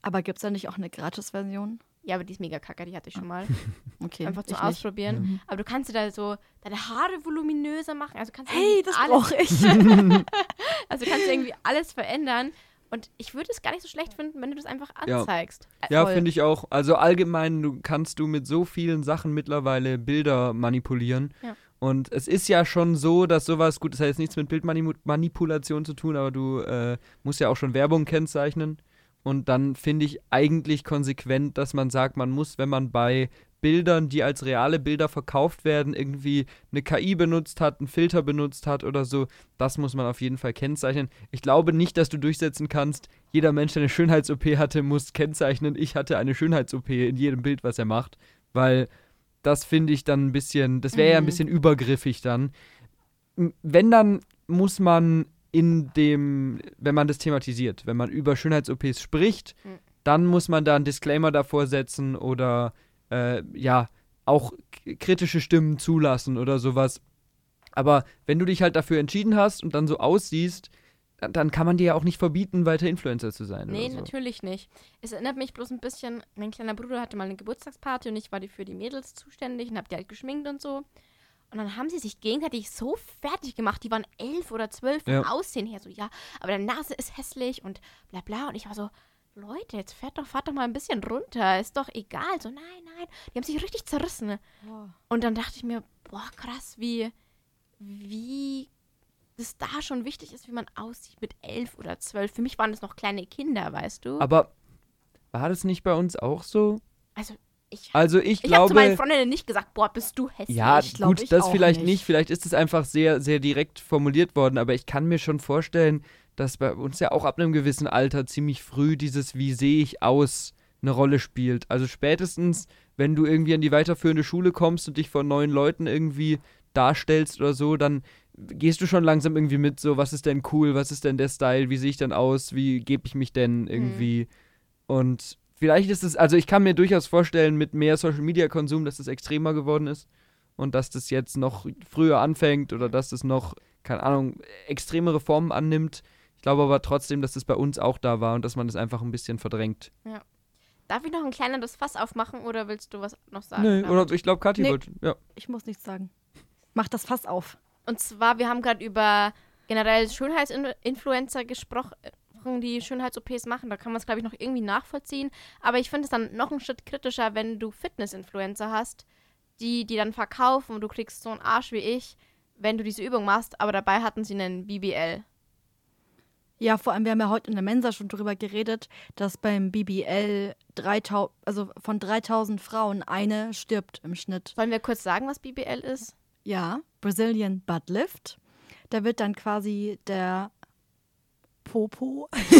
Speaker 3: Aber gibt es da nicht auch eine Gratis-Version?
Speaker 1: Ja, aber die ist mega kacke, die hatte ich schon mal.
Speaker 3: Okay.
Speaker 1: Einfach zum. Ausprobieren.
Speaker 3: Mhm.
Speaker 1: Aber du kannst dir da so deine Haare voluminöser machen. Also kannst du
Speaker 3: Hey,
Speaker 1: irgendwie
Speaker 3: das
Speaker 1: alles,
Speaker 3: brauche ich.
Speaker 1: Also kannst du irgendwie alles verändern. Und ich würde es gar nicht so schlecht finden, wenn du das einfach
Speaker 2: Ja.
Speaker 1: anzeigst. Äh,
Speaker 2: Ja,
Speaker 3: Voll.
Speaker 2: finde ich auch. Also allgemein du, kannst du mit so vielen Sachen mittlerweile Bilder manipulieren.
Speaker 1: Ja.
Speaker 2: Und es ist ja schon so, dass sowas, gut, das hat jetzt nichts mit Bildmanipulation zu tun, aber du äh, musst ja auch schon Werbung kennzeichnen. Und dann finde ich eigentlich konsequent, dass man sagt, man muss, wenn man bei Bildern, die als reale Bilder verkauft werden, irgendwie eine KI benutzt hat, einen Filter benutzt hat oder so. Das muss man auf jeden Fall kennzeichnen. Ich glaube nicht, dass du durchsetzen kannst, jeder Mensch, der eine Schönheits-OP hatte, muss kennzeichnen, ich hatte eine Schönheits-OP in jedem Bild, was er macht. Weil das finde ich dann ein bisschen, das wäre ja ein
Speaker 3: Mhm.
Speaker 2: bisschen übergriffig dann. Wenn dann muss man in dem, wenn man das thematisiert, wenn man über Schönheits-OPs spricht,
Speaker 1: Mhm.
Speaker 2: dann muss man da einen Disclaimer davor setzen oder äh, ja, auch kritische Stimmen zulassen oder sowas. Aber wenn du dich halt dafür entschieden hast und dann so aussiehst, dann, kann man dir ja auch nicht verbieten, weiter Influencer zu sein.
Speaker 1: Nee,
Speaker 2: so.
Speaker 1: natürlich nicht. Es erinnert mich bloß ein bisschen, mein kleiner Bruder hatte mal eine Geburtstagsparty und ich war die für die Mädels zuständig und hab die halt geschminkt und so. Und dann haben sie sich gegenseitig so fertig gemacht. Die waren elf oder zwölf vom
Speaker 2: Ja.
Speaker 1: Aussehen her. So, ja, aber deine Nase ist hässlich und bla bla. Und ich war so, Leute, jetzt fährt doch, fahrt doch mal ein bisschen runter. Ist doch egal. So, nein, nein. Die haben sich richtig zerrissen. Und dann dachte ich mir, boah, krass, wie, wie es da schon wichtig ist, wie man aussieht mit elf oder zwölf. Für mich waren das noch kleine Kinder, weißt du?
Speaker 2: Aber war das nicht bei uns auch so?
Speaker 1: also, ich,
Speaker 2: Also ich,
Speaker 1: ich habe zu meinen
Speaker 2: glaube.
Speaker 1: Freundinnen nicht gesagt, boah, bist du hässlich.
Speaker 2: Ja,
Speaker 3: glaub
Speaker 2: gut,
Speaker 3: ich
Speaker 2: das vielleicht
Speaker 3: nicht.
Speaker 2: nicht. Vielleicht ist es einfach sehr, sehr direkt formuliert worden, aber ich kann mir schon vorstellen, dass bei uns ja auch ab einem gewissen Alter ziemlich früh dieses Wie sehe ich aus eine Rolle spielt. Also spätestens, wenn du irgendwie an die weiterführende Schule kommst und dich vor neuen Leuten irgendwie darstellst oder so, dann gehst du schon langsam irgendwie mit, so, was ist denn cool, was ist denn der Style, wie sehe ich denn aus, wie gebe ich mich denn irgendwie. Und vielleicht ist es, also ich kann mir durchaus vorstellen, mit mehr Social Media Konsum, dass es extremer geworden ist und dass das jetzt noch früher anfängt oder dass das noch, keine Ahnung, extremere Formen annimmt. Ich glaube aber trotzdem, dass das bei uns auch da war und dass man das einfach ein bisschen verdrängt.
Speaker 1: Darf ich noch ein kleineres Fass aufmachen oder willst du was noch sagen?
Speaker 2: Nee,
Speaker 1: damit?
Speaker 2: oder ich glaube, Kathi
Speaker 3: Nee.
Speaker 2: wollte. Ja.
Speaker 3: Ich muss nichts sagen. Mach das Fass auf.
Speaker 1: Und zwar, wir haben gerade über generell Schönheitsinfluencer gesprochen, die Schönheits-OPs machen. Da kann man es, glaube ich, noch irgendwie nachvollziehen. Aber ich finde es dann noch einen Schritt kritischer, wenn du Fitness-Influencer hast, die die dann verkaufen und du kriegst so einen Arsch wie ich, wenn du diese Übung machst. Aber dabei hatten sie einen BBL.
Speaker 3: Ja, vor allem, wir haben ja heute in der Mensa schon darüber geredet, dass beim BBL 3000, also von 3000 Frauen eine stirbt im Schnitt.
Speaker 1: Sollen wir kurz sagen, was BBL ist?
Speaker 3: Ja, Brazilian Butt Lift. Da wird dann quasi der Popo.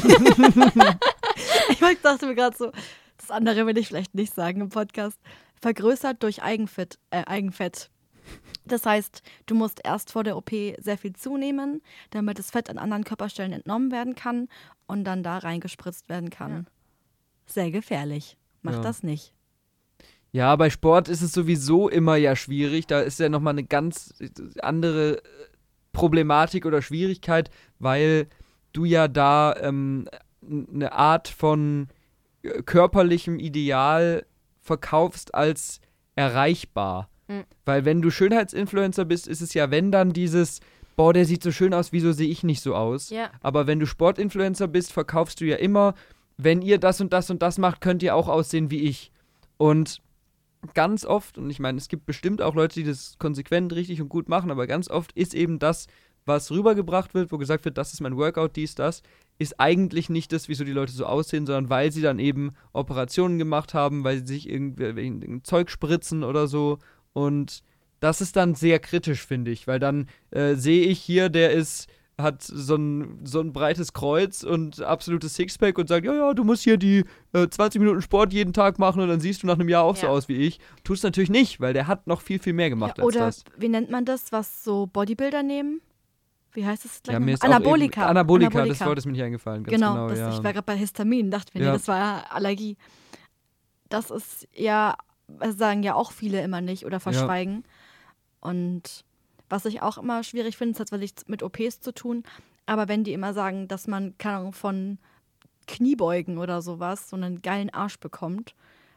Speaker 3: ich dachte mir gerade so, das andere will ich vielleicht nicht sagen im Podcast. Vergrößert durch Eigenfett, äh, Eigenfett. Das heißt, du musst erst vor der OP sehr viel zunehmen, damit das Fett an anderen Körperstellen entnommen werden kann und dann da reingespritzt werden kann. Sehr gefährlich. Mach
Speaker 2: Ja.
Speaker 3: das nicht.
Speaker 2: Ja, bei Sport ist es sowieso immer ja schwierig. Da ist ja nochmal eine ganz andere äh, Problematik oder Schwierigkeit, weil du ja da ähm, eine Art von äh, körperlichem Ideal verkaufst als erreichbar.
Speaker 1: Mhm.
Speaker 2: Weil wenn du Schönheitsinfluencer bist, ist es ja, wenn dann dieses, boah, der sieht so schön aus, wieso sehe ich nicht so aus?
Speaker 1: Ja.
Speaker 2: Aber wenn du Sportinfluencer bist, verkaufst du ja immer, wenn ihr das und das und das macht, könnt ihr auch aussehen wie ich. Und ganz oft, und ich meine, es gibt bestimmt auch Leute, die das konsequent richtig und gut machen, aber ganz oft ist eben das, was rübergebracht wird, wo gesagt wird, das ist mein Workout, dies, das, ist eigentlich nicht das, wieso die Leute so aussehen, sondern weil sie dann eben Operationen gemacht haben, weil sie sich irgendwie irgendein Zeug spritzen oder so. Und das ist dann sehr kritisch, finde ich, weil dann äh, sehe ich hier, der ist hat so ein, so ein breites Kreuz und absolutes Sixpack und sagt, ja, ja, du musst hier die äh, 20 Minuten Sport jeden Tag machen und dann siehst du nach einem Jahr auch so
Speaker 1: Ja.
Speaker 2: aus wie ich. Tust natürlich nicht, weil der hat noch viel, viel mehr gemacht
Speaker 3: Ja,
Speaker 2: als
Speaker 3: oder
Speaker 2: das.
Speaker 3: wie nennt man das, was so Bodybuilder nehmen? Wie heißt es gleich
Speaker 2: Ja, eben-
Speaker 3: Anabolika.
Speaker 2: Anabolika, das Wort ist mir nicht eingefallen.
Speaker 3: Genau,
Speaker 2: genau,
Speaker 3: das,
Speaker 2: ja.
Speaker 3: ich war gerade bei Histamin, dachte mir,
Speaker 2: Ja.
Speaker 3: nee, das war Allergie. Das ist ja, das sagen ja auch viele immer nicht oder verschweigen. Und was ich auch immer schwierig finde, hat wirklich mit OPs zu tun, aber wenn die immer sagen, dass man keine Ahnung, von Kniebeugen oder sowas so einen geilen Arsch bekommt,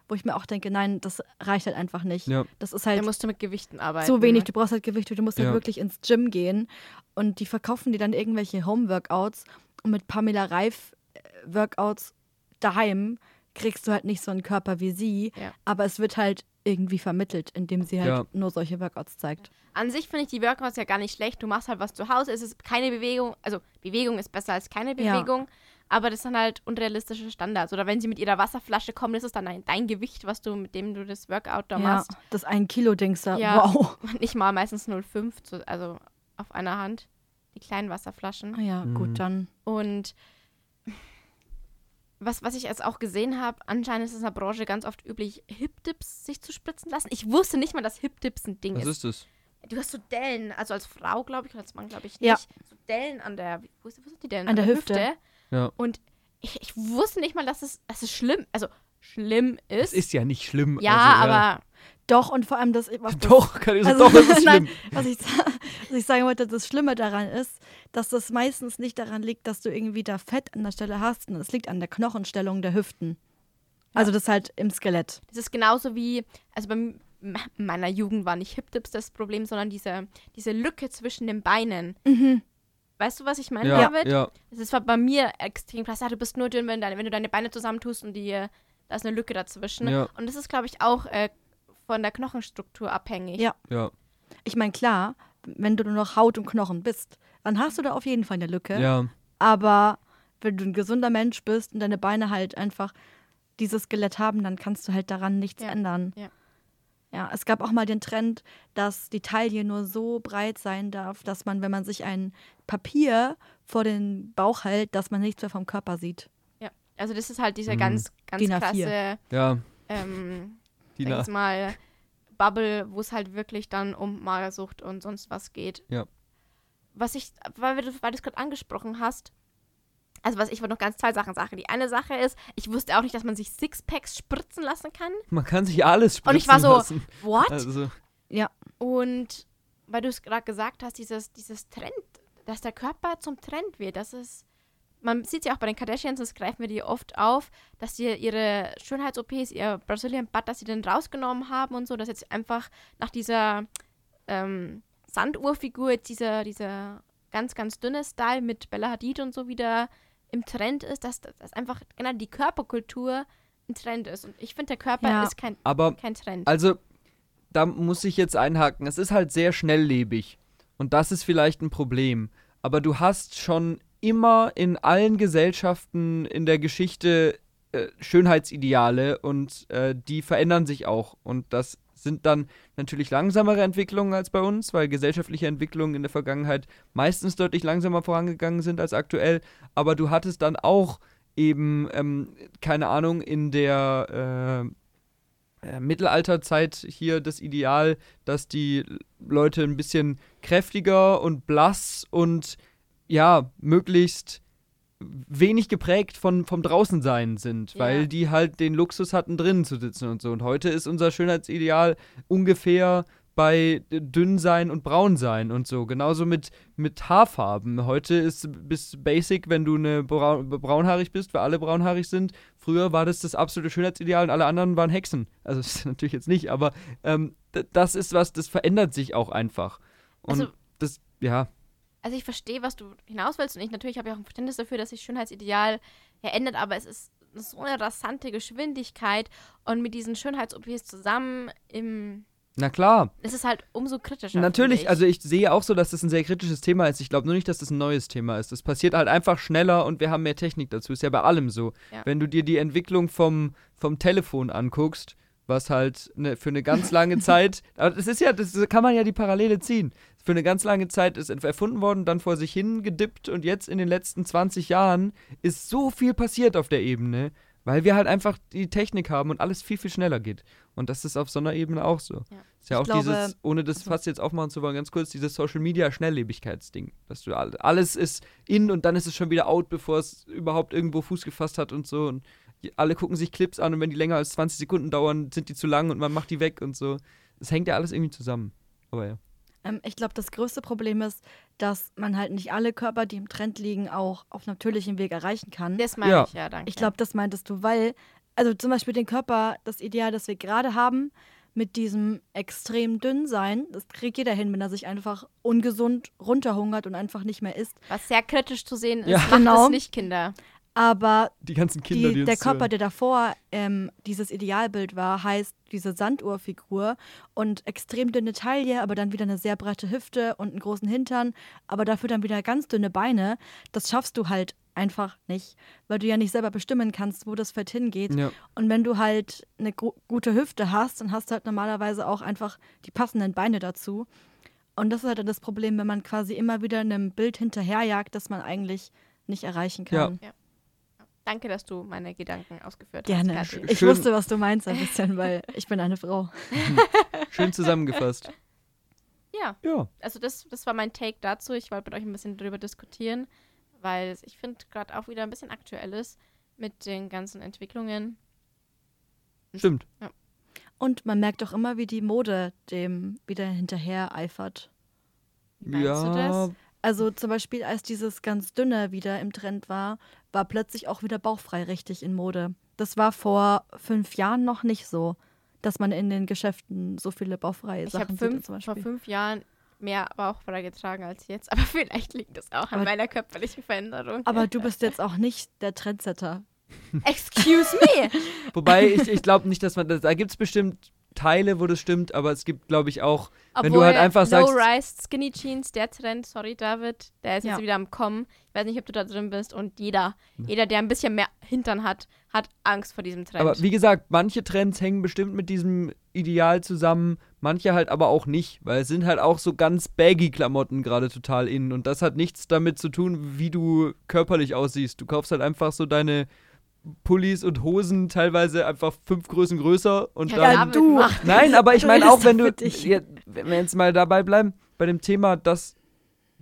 Speaker 3: wo ich mir auch denke, nein, das reicht halt einfach nicht.
Speaker 2: Ja.
Speaker 3: Das ist
Speaker 1: Da
Speaker 3: halt
Speaker 1: musst du mit Gewichten arbeiten.
Speaker 3: so wenig,
Speaker 1: Ne?
Speaker 3: du brauchst halt Gewichte, du musst
Speaker 2: Ja.
Speaker 3: halt wirklich ins Gym gehen und die verkaufen dir dann irgendwelche Home-Workouts und mit Pamela Reif äh, Workouts daheim kriegst du halt nicht so einen Körper wie sie,
Speaker 1: Ja.
Speaker 3: aber es wird halt irgendwie vermittelt, indem sie halt
Speaker 2: Ja.
Speaker 3: nur solche Workouts zeigt.
Speaker 1: An sich finde ich die Workouts ja gar nicht schlecht. Du machst halt was zu Hause. Es ist keine Bewegung. Also Bewegung ist besser als keine
Speaker 3: Ja.
Speaker 1: Aber das sind halt unrealistische Standards. Oder wenn sie mit ihrer Wasserflasche kommen, ist es dann ein, dein Gewicht, was du, mit dem du das Workout da
Speaker 3: Ja,
Speaker 1: machst.
Speaker 3: das ein Kilo Dings da.
Speaker 1: Ja.
Speaker 3: Wow.
Speaker 1: Nicht mal meistens 0,5, zu- also auf einer Hand. Die kleinen Wasserflaschen.
Speaker 3: Ah Ja,
Speaker 2: Mhm.
Speaker 3: gut, dann.
Speaker 1: Und was, was ich jetzt auch gesehen habe, anscheinend ist es in der Branche ganz oft üblich, Hip-Dips sich zu spritzen lassen. Ich wusste nicht mal, dass Hip-Dips ein Ding
Speaker 2: Was
Speaker 1: ist.
Speaker 2: ist das?
Speaker 1: Du hast so Dellen, also als Frau, glaube ich, oder als Mann, glaube ich, nicht.
Speaker 3: Ja.
Speaker 1: So Dellen an der, wo, ist, wo sind die Dellen?
Speaker 3: An der Hüfte.
Speaker 2: Ja.
Speaker 1: Und ich, ich wusste nicht mal, dass es, dass es schlimm, also schlimm ist.
Speaker 2: Es ist ja nicht schlimm.
Speaker 1: ja,
Speaker 2: also,
Speaker 1: aber
Speaker 3: Doch, und vor allem das. Was das
Speaker 2: Doch, kann ich
Speaker 3: Also,
Speaker 2: doch, es ist schlimm.
Speaker 3: nein, was ich, was ich sagen wollte, das Schlimme daran ist, dass das meistens nicht daran liegt, dass du irgendwie da Fett an der Stelle hast, und es liegt an der Knochenstellung der Hüften. Also das halt im Skelett.
Speaker 1: das ist genauso wie, also bei meiner Jugend war nicht Hip-Dips das Problem, sondern diese, diese Lücke zwischen den Beinen. Weißt du, was ich meine,
Speaker 2: Ja,
Speaker 1: David?
Speaker 2: ja.
Speaker 1: Das war bei mir extrem krass. Ja, du bist nur dünn, wenn, deine, wenn du deine Beine zusammentust und die, da ist eine Lücke dazwischen.
Speaker 2: Ja.
Speaker 1: Und das ist, glaube ich, auch äh, von der Knochenstruktur abhängig.
Speaker 3: Ja.
Speaker 2: Ja,
Speaker 3: Ich meine, klar, wenn du nur noch Haut und Knochen bist, dann hast du da auf jeden Fall eine Lücke.
Speaker 2: ja.
Speaker 3: Aber wenn du ein gesunder Mensch bist und deine Beine halt einfach dieses Skelett haben, dann kannst du halt daran nichts
Speaker 1: Ja,
Speaker 3: ändern.
Speaker 1: ja.
Speaker 3: Ja, es gab auch mal den Trend, dass die Taille nur so breit sein darf, dass man, wenn man sich ein Papier vor den Bauch hält, dass man nichts mehr vom Körper sieht.
Speaker 1: Ja. Also das ist halt dieser
Speaker 2: Mhm.
Speaker 1: ganz, ganz
Speaker 3: DIN A4.
Speaker 1: krasse,
Speaker 2: Ja,
Speaker 1: ähm,
Speaker 2: die
Speaker 1: sag mal, Bubble, wo es halt wirklich dann um Magersucht und sonst was geht.
Speaker 2: Ja.
Speaker 1: Was ich, weil, wir das- weil du es gerade angesprochen hast, also was ich wollte noch ganz zwei Sachen sagen. Die eine Sache ist, ich wusste auch nicht, dass man sich Sixpacks spritzen lassen kann.
Speaker 2: man kann sich alles spritzen
Speaker 1: Und ich war so,
Speaker 2: lassen.
Speaker 1: what?
Speaker 2: Also,
Speaker 3: Ja,
Speaker 1: Und weil du es gerade gesagt hast, dieses, dieses Trend, dass der Körper zum Trend wird, das ist, man sieht ja auch bei den Kardashians, das greifen wir die oft auf, dass sie ihre Schönheits-OPs, ihr Brazilian Butt, dass sie den rausgenommen haben und so, dass jetzt einfach nach dieser ähm, Sanduhrfigur jetzt dieser, dieser ganz, ganz dünne Style mit Bella Hadid und so wieder im Trend ist, dass, dass einfach genau die Körperkultur ein Trend ist. Und ich finde, der Körper
Speaker 3: Ja.
Speaker 1: ist kein,
Speaker 2: aber
Speaker 1: kein Trend.
Speaker 2: Also, da muss ich jetzt einhaken. Es ist halt sehr schnelllebig. Und das ist vielleicht ein Problem. Aber du hast schon immer in allen Gesellschaften in der Geschichte äh, Schönheitsideale und äh, die verändern sich auch. Und das sind dann natürlich langsamere Entwicklungen als bei uns, weil gesellschaftliche Entwicklungen in der Vergangenheit meistens deutlich langsamer vorangegangen sind als aktuell. Aber du hattest dann auch eben, ähm, keine Ahnung, in der äh, äh, Mittelalterzeit hier das Ideal, dass die Leute ein bisschen kräftiger und blass und ja, möglichst wenig geprägt von, vom Draußensein sind,
Speaker 1: Ja.
Speaker 2: weil die halt den Luxus hatten, drinnen zu sitzen und so. Und heute ist unser Schönheitsideal ungefähr bei dünn sein und braun sein und so. Genauso mit, mit Haarfarben. Heute ist bis basic, wenn du eine braun, braunhaarig bist, weil alle braunhaarig sind. Früher war das das absolute Schönheitsideal und alle anderen waren Hexen. Also das ist natürlich jetzt nicht, aber ähm, das ist was, das verändert sich auch einfach. Und
Speaker 1: Also-
Speaker 2: das, ja,
Speaker 1: Also ich verstehe, was du hinaus willst und ich natürlich habe ich auch ein Verständnis dafür, dass sich Schönheitsideal ja ändert, aber es ist so eine rasante Geschwindigkeit und mit diesen Schönheits-OPs zusammen im
Speaker 2: na klar.
Speaker 1: es ist halt umso kritischer.
Speaker 2: Natürlich,
Speaker 1: ich.
Speaker 2: also ich sehe auch so, dass das ein sehr kritisches Thema ist. Ich glaube nur nicht, dass das ein neues Thema ist. Das passiert halt einfach schneller und wir haben mehr Technik dazu. Ist ja bei allem so.
Speaker 1: Ja.
Speaker 2: Wenn du dir die Entwicklung vom, vom Telefon anguckst, was halt ne, für eine ganz lange Zeit, aber das ist ja, das kann man ja die Parallele ziehen. Für eine ganz lange Zeit ist erfunden worden, dann vor sich hin gedippt und jetzt in den letzten 20 Jahren ist so viel passiert auf der Ebene, weil wir halt einfach die Technik haben und alles viel, viel schneller geht. Und das ist auf so einer Ebene auch so.
Speaker 1: Ja.
Speaker 2: Ist ja auch
Speaker 3: Ich glaube-
Speaker 2: dieses, ohne das
Speaker 3: also-
Speaker 2: fast jetzt aufmachen zu wollen, ganz kurz, dieses Social Media Schnelllebigkeitsding. Dass du all, alles ist in und dann ist es schon wieder out, bevor es überhaupt irgendwo Fuß gefasst hat und so. Und alle gucken sich Clips an und wenn die länger als 20 Sekunden dauern, sind die zu lang und man macht die weg und so. Es hängt ja alles irgendwie zusammen. Aber ja.
Speaker 3: Ähm, ich glaube, das größte Problem ist, dass man halt nicht alle Körper, die im Trend liegen, auch auf natürlichem Weg erreichen kann.
Speaker 1: das meine
Speaker 2: Ja.
Speaker 1: ich ja, danke.
Speaker 3: Ich glaube, das meintest du, weil, also zum Beispiel den Körper, das Ideal, das wir gerade haben, mit diesem extrem dünn sein, das kriegt jeder hin, wenn er sich einfach ungesund runterhungert und einfach nicht mehr isst.
Speaker 1: was sehr kritisch zu sehen ist,
Speaker 2: Ja.
Speaker 1: macht
Speaker 3: Genau.
Speaker 1: es nicht Kinder.
Speaker 3: Aber
Speaker 2: Die ganzen Kinder, die,
Speaker 3: die, der Körper, der davor ähm, dieses Idealbild war, heißt diese Sanduhrfigur und extrem dünne Taille, aber dann wieder eine sehr breite Hüfte und einen großen Hintern, aber dafür dann wieder ganz dünne Beine. Das schaffst du halt einfach nicht, weil du ja nicht selber bestimmen kannst, wo das Fett hingeht.
Speaker 2: Ja.
Speaker 3: Und wenn du halt eine gu gute Hüfte hast, dann hast du halt normalerweise auch einfach die passenden Beine dazu. Und das ist halt dann das Problem, wenn man quasi immer wieder einem Bild hinterherjagt, das man eigentlich nicht erreichen kann.
Speaker 1: Danke, dass du meine Gedanken ausgeführt
Speaker 3: Gerne.
Speaker 1: hast. Kathi.
Speaker 3: Ich
Speaker 2: Schön.
Speaker 3: wusste, was du meinst ein bisschen, weil ich bin eine Frau.
Speaker 2: Schön zusammengefasst.
Speaker 1: Ja,
Speaker 2: Ja.
Speaker 1: also das, das war mein Take dazu. Ich wollte mit euch ein bisschen drüber diskutieren, weil es- ich finde gerade auch wieder ein bisschen aktuell ist mit den ganzen Entwicklungen.
Speaker 2: Stimmt.
Speaker 3: Und man merkt auch immer, wie die Mode dem wieder hinterher eifert.
Speaker 1: Meinst
Speaker 2: ja.
Speaker 3: Also zum Beispiel, als dieses ganz dünne wieder im Trend war, war plötzlich auch wieder bauchfrei richtig in Mode. Das war vor fünf Jahren noch nicht so, dass man in den Geschäften so viele bauchfreie
Speaker 1: Ich
Speaker 3: Sachen
Speaker 1: habe
Speaker 3: sieht.
Speaker 1: fünf,
Speaker 3: zum
Speaker 1: vor fünf Jahren mehr Bauchfrei getragen als jetzt, aber vielleicht liegt das auch an
Speaker 3: Aber-
Speaker 1: meiner körperlichen Veränderung.
Speaker 3: Aber du bist jetzt auch nicht der Trendsetter.
Speaker 1: Excuse me!
Speaker 2: Wobei ich, ich glaube nicht, dass man das. Da gibt es bestimmt Teile, wo das stimmt, aber es gibt, glaube ich, auch. Wenn du halt einfach sagst-
Speaker 1: Low-Rise Skinny Jeans, der Trend, sorry David, der ist
Speaker 3: Ja.
Speaker 1: jetzt wieder am Kommen. Ich weiß nicht, ob du da drin bist und jeder, jeder, der ein bisschen mehr Hintern hat, hat Angst vor diesem Trend.
Speaker 2: Aber wie gesagt, manche Trends hängen bestimmt mit diesem Ideal zusammen, manche halt aber auch nicht, weil es sind halt auch so ganz baggy Klamotten gerade total in und das hat nichts damit zu tun, wie du körperlich aussiehst. Du kaufst halt einfach so deine Pullis und Hosen teilweise einfach fünf Größen größer und
Speaker 1: Ja,
Speaker 2: dann
Speaker 1: David
Speaker 3: du.
Speaker 2: Nein, aber ich meine auch, wenn du, ja, wenn wir jetzt mal dabei bleiben, bei dem Thema, dass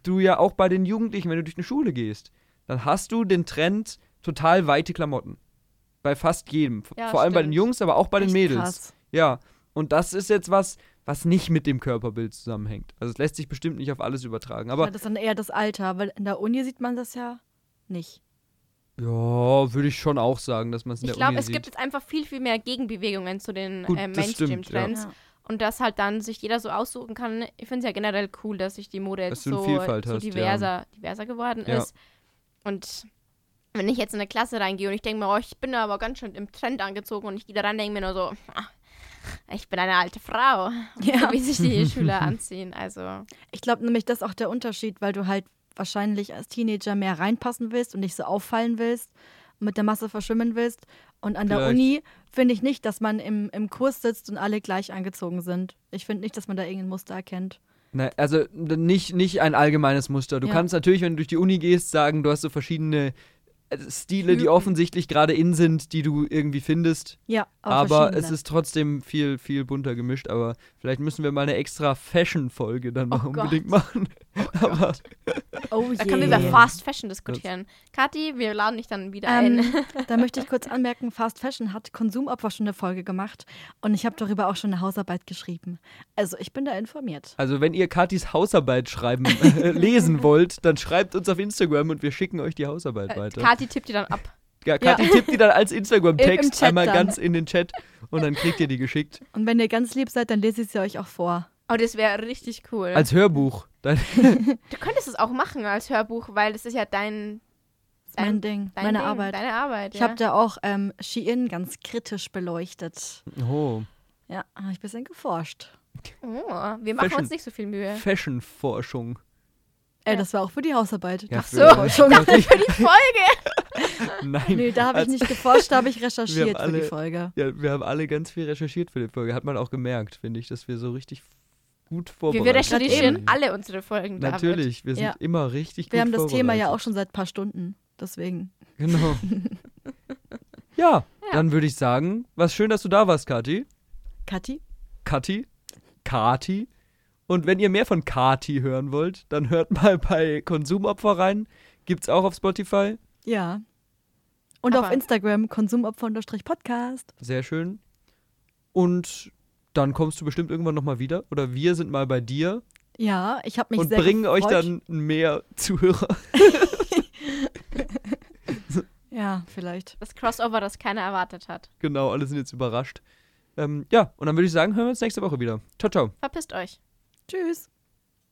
Speaker 2: du ja auch bei den Jugendlichen, wenn du durch eine Schule gehst, dann hast du den Trend total weite Klamotten. Bei fast jedem.
Speaker 1: Ja,
Speaker 2: Vor allem bei den. Jungs, aber auch bei den
Speaker 3: Echt
Speaker 2: Mädels.
Speaker 3: krass.
Speaker 2: Ja. Und das ist jetzt was, was nicht mit dem Körperbild zusammenhängt. Also es lässt sich bestimmt nicht auf alles übertragen.
Speaker 3: ja,
Speaker 2: Aber
Speaker 3: das ist dann eher das Alter, weil in der Uni sieht man das ja nicht.
Speaker 2: Ja, würde ich schon auch sagen, dass man es in
Speaker 1: ich
Speaker 2: der
Speaker 1: glaube,
Speaker 2: Uni
Speaker 1: es
Speaker 2: sieht.
Speaker 1: gibt jetzt einfach viel, viel mehr Gegenbewegungen zu den
Speaker 2: Gut,
Speaker 1: äh, Mainstream-Trends.
Speaker 3: Ja.
Speaker 1: Und dass halt dann sich jeder so aussuchen kann. Ich finde es ja generell cool, dass sich die Mode jetzt so,
Speaker 2: Vielfalt
Speaker 1: so
Speaker 2: hast, ja.
Speaker 1: diverser, diverser geworden
Speaker 2: Ja.
Speaker 1: ist. Und wenn ich jetzt in eine Klasse reingehe und ich denke mir, oh, ich bin aber ganz schön im Trend angezogen und ich gehe da rein und denke mir nur so, ah, ich bin eine alte Frau.
Speaker 3: Ja.
Speaker 1: So wie sich die Schüler anziehen. Also,
Speaker 3: Ich glaube nämlich, das ist auch der Unterschied, weil du halt wahrscheinlich als Teenager mehr reinpassen willst und nicht so auffallen willst und mit der Masse verschwimmen willst. Und an der
Speaker 2: Vielleicht.
Speaker 3: Uni finde ich nicht, dass man im, im Kurs sitzt und alle gleich angezogen sind. Ich finde nicht, dass man da irgendein Muster erkennt.
Speaker 2: Nein, also nicht, nicht ein allgemeines Muster. Du
Speaker 3: Ja.
Speaker 2: kannst natürlich, wenn du durch die Uni gehst, sagen, du hast so verschiedene äh, Stile, die
Speaker 3: Typen.
Speaker 2: offensichtlich gerade in sind, die du irgendwie findest.
Speaker 3: Ja,
Speaker 2: Aber es ist trotzdem viel, viel bunter gemischt. Aber vielleicht müssen wir mal eine extra Fashion-Folge dann mal
Speaker 1: Oh
Speaker 2: unbedingt
Speaker 1: Gott.
Speaker 2: machen. Aber
Speaker 3: Oh
Speaker 1: da können wir über. Fast Fashion diskutieren. Kathi, wir laden dich dann wieder ein.
Speaker 3: Ähm, da möchte ich kurz anmerken, Fast Fashion hat Konsumopfer schon eine Folge gemacht und ich habe darüber auch schon eine Hausarbeit geschrieben. Also ich bin da informiert.
Speaker 2: also wenn ihr Katis Hausarbeit schreiben, äh, lesen wollt, dann schreibt uns auf Instagram und wir schicken euch die Hausarbeit weiter.
Speaker 1: Kathi tippt dir dann ab.
Speaker 2: Ja, Kathi tippt die dann als Instagram-Text einmal
Speaker 3: dann.
Speaker 2: ganz in den Chat und dann kriegt ihr die geschickt.
Speaker 3: Und wenn ihr ganz lieb seid, dann lese ich sie euch auch vor.
Speaker 1: Oh, das wäre richtig cool.
Speaker 2: Als Hörbuch.
Speaker 1: Du könntest es auch machen als Hörbuch, weil das ist ja dein,
Speaker 3: ist mein Ding,
Speaker 1: dein
Speaker 3: meine
Speaker 1: Ding,
Speaker 3: Arbeit.
Speaker 1: Deine Arbeit.
Speaker 3: Ich
Speaker 1: ja.
Speaker 3: habe da auch ähm, Shein ganz kritisch beleuchtet.
Speaker 2: oh,
Speaker 3: Ja, habe ich ein bisschen geforscht.
Speaker 1: Oh, wir machen
Speaker 2: Fashion.
Speaker 1: uns nicht so viel Mühe.
Speaker 2: Fashion-Forschung.
Speaker 3: Ey,
Speaker 1: Ja.
Speaker 3: das war auch für die Hausarbeit.
Speaker 2: Ja,
Speaker 1: Ach so.
Speaker 3: Forschung.
Speaker 1: Für die Folge.
Speaker 2: Nein.
Speaker 3: Nee, da habe ich
Speaker 2: als-
Speaker 3: nicht geforscht, da habe ich recherchiert für die Folge.
Speaker 2: Ja, wir haben alle ganz viel recherchiert für die Folge. Hat man auch gemerkt, finde ich, dass wir so richtig gut
Speaker 1: Wir,
Speaker 2: vorbereitet
Speaker 1: wir recherchieren alle unsere Folgen.
Speaker 2: Natürlich, wir sind
Speaker 3: Ja.
Speaker 2: immer richtig gut
Speaker 3: Wir haben das Thema ja
Speaker 2: vorbereitet.
Speaker 3: auch schon seit ein paar Stunden. Deswegen.
Speaker 2: Genau. ja,
Speaker 1: Ja.
Speaker 2: dann würde ich sagen, was schön, dass du da warst, Kathi.
Speaker 3: Kathi?
Speaker 2: Kathi. Kati. Und wenn ihr mehr von Kati hören wollt, dann hört mal bei Konsumopfer rein. Gibt's auch auf Spotify.
Speaker 3: Ja. Und
Speaker 1: Aber-
Speaker 3: auf Instagram konsumopfer-podcast.
Speaker 2: Sehr schön. Und dann kommst du bestimmt irgendwann nochmal wieder. Oder wir sind mal bei dir
Speaker 3: Ja, ich habe mich
Speaker 2: und
Speaker 3: sehr
Speaker 2: bringen euch
Speaker 3: gefreut.
Speaker 2: dann mehr Zuhörer.
Speaker 3: Ja, vielleicht.
Speaker 1: Das Crossover, das keiner erwartet hat.
Speaker 2: genau, alle sind jetzt überrascht. Ähm, ja, und dann würde ich sagen, hören wir uns nächste Woche wieder. Ciao, ciao.
Speaker 1: Verpisst euch.
Speaker 3: Tschüss.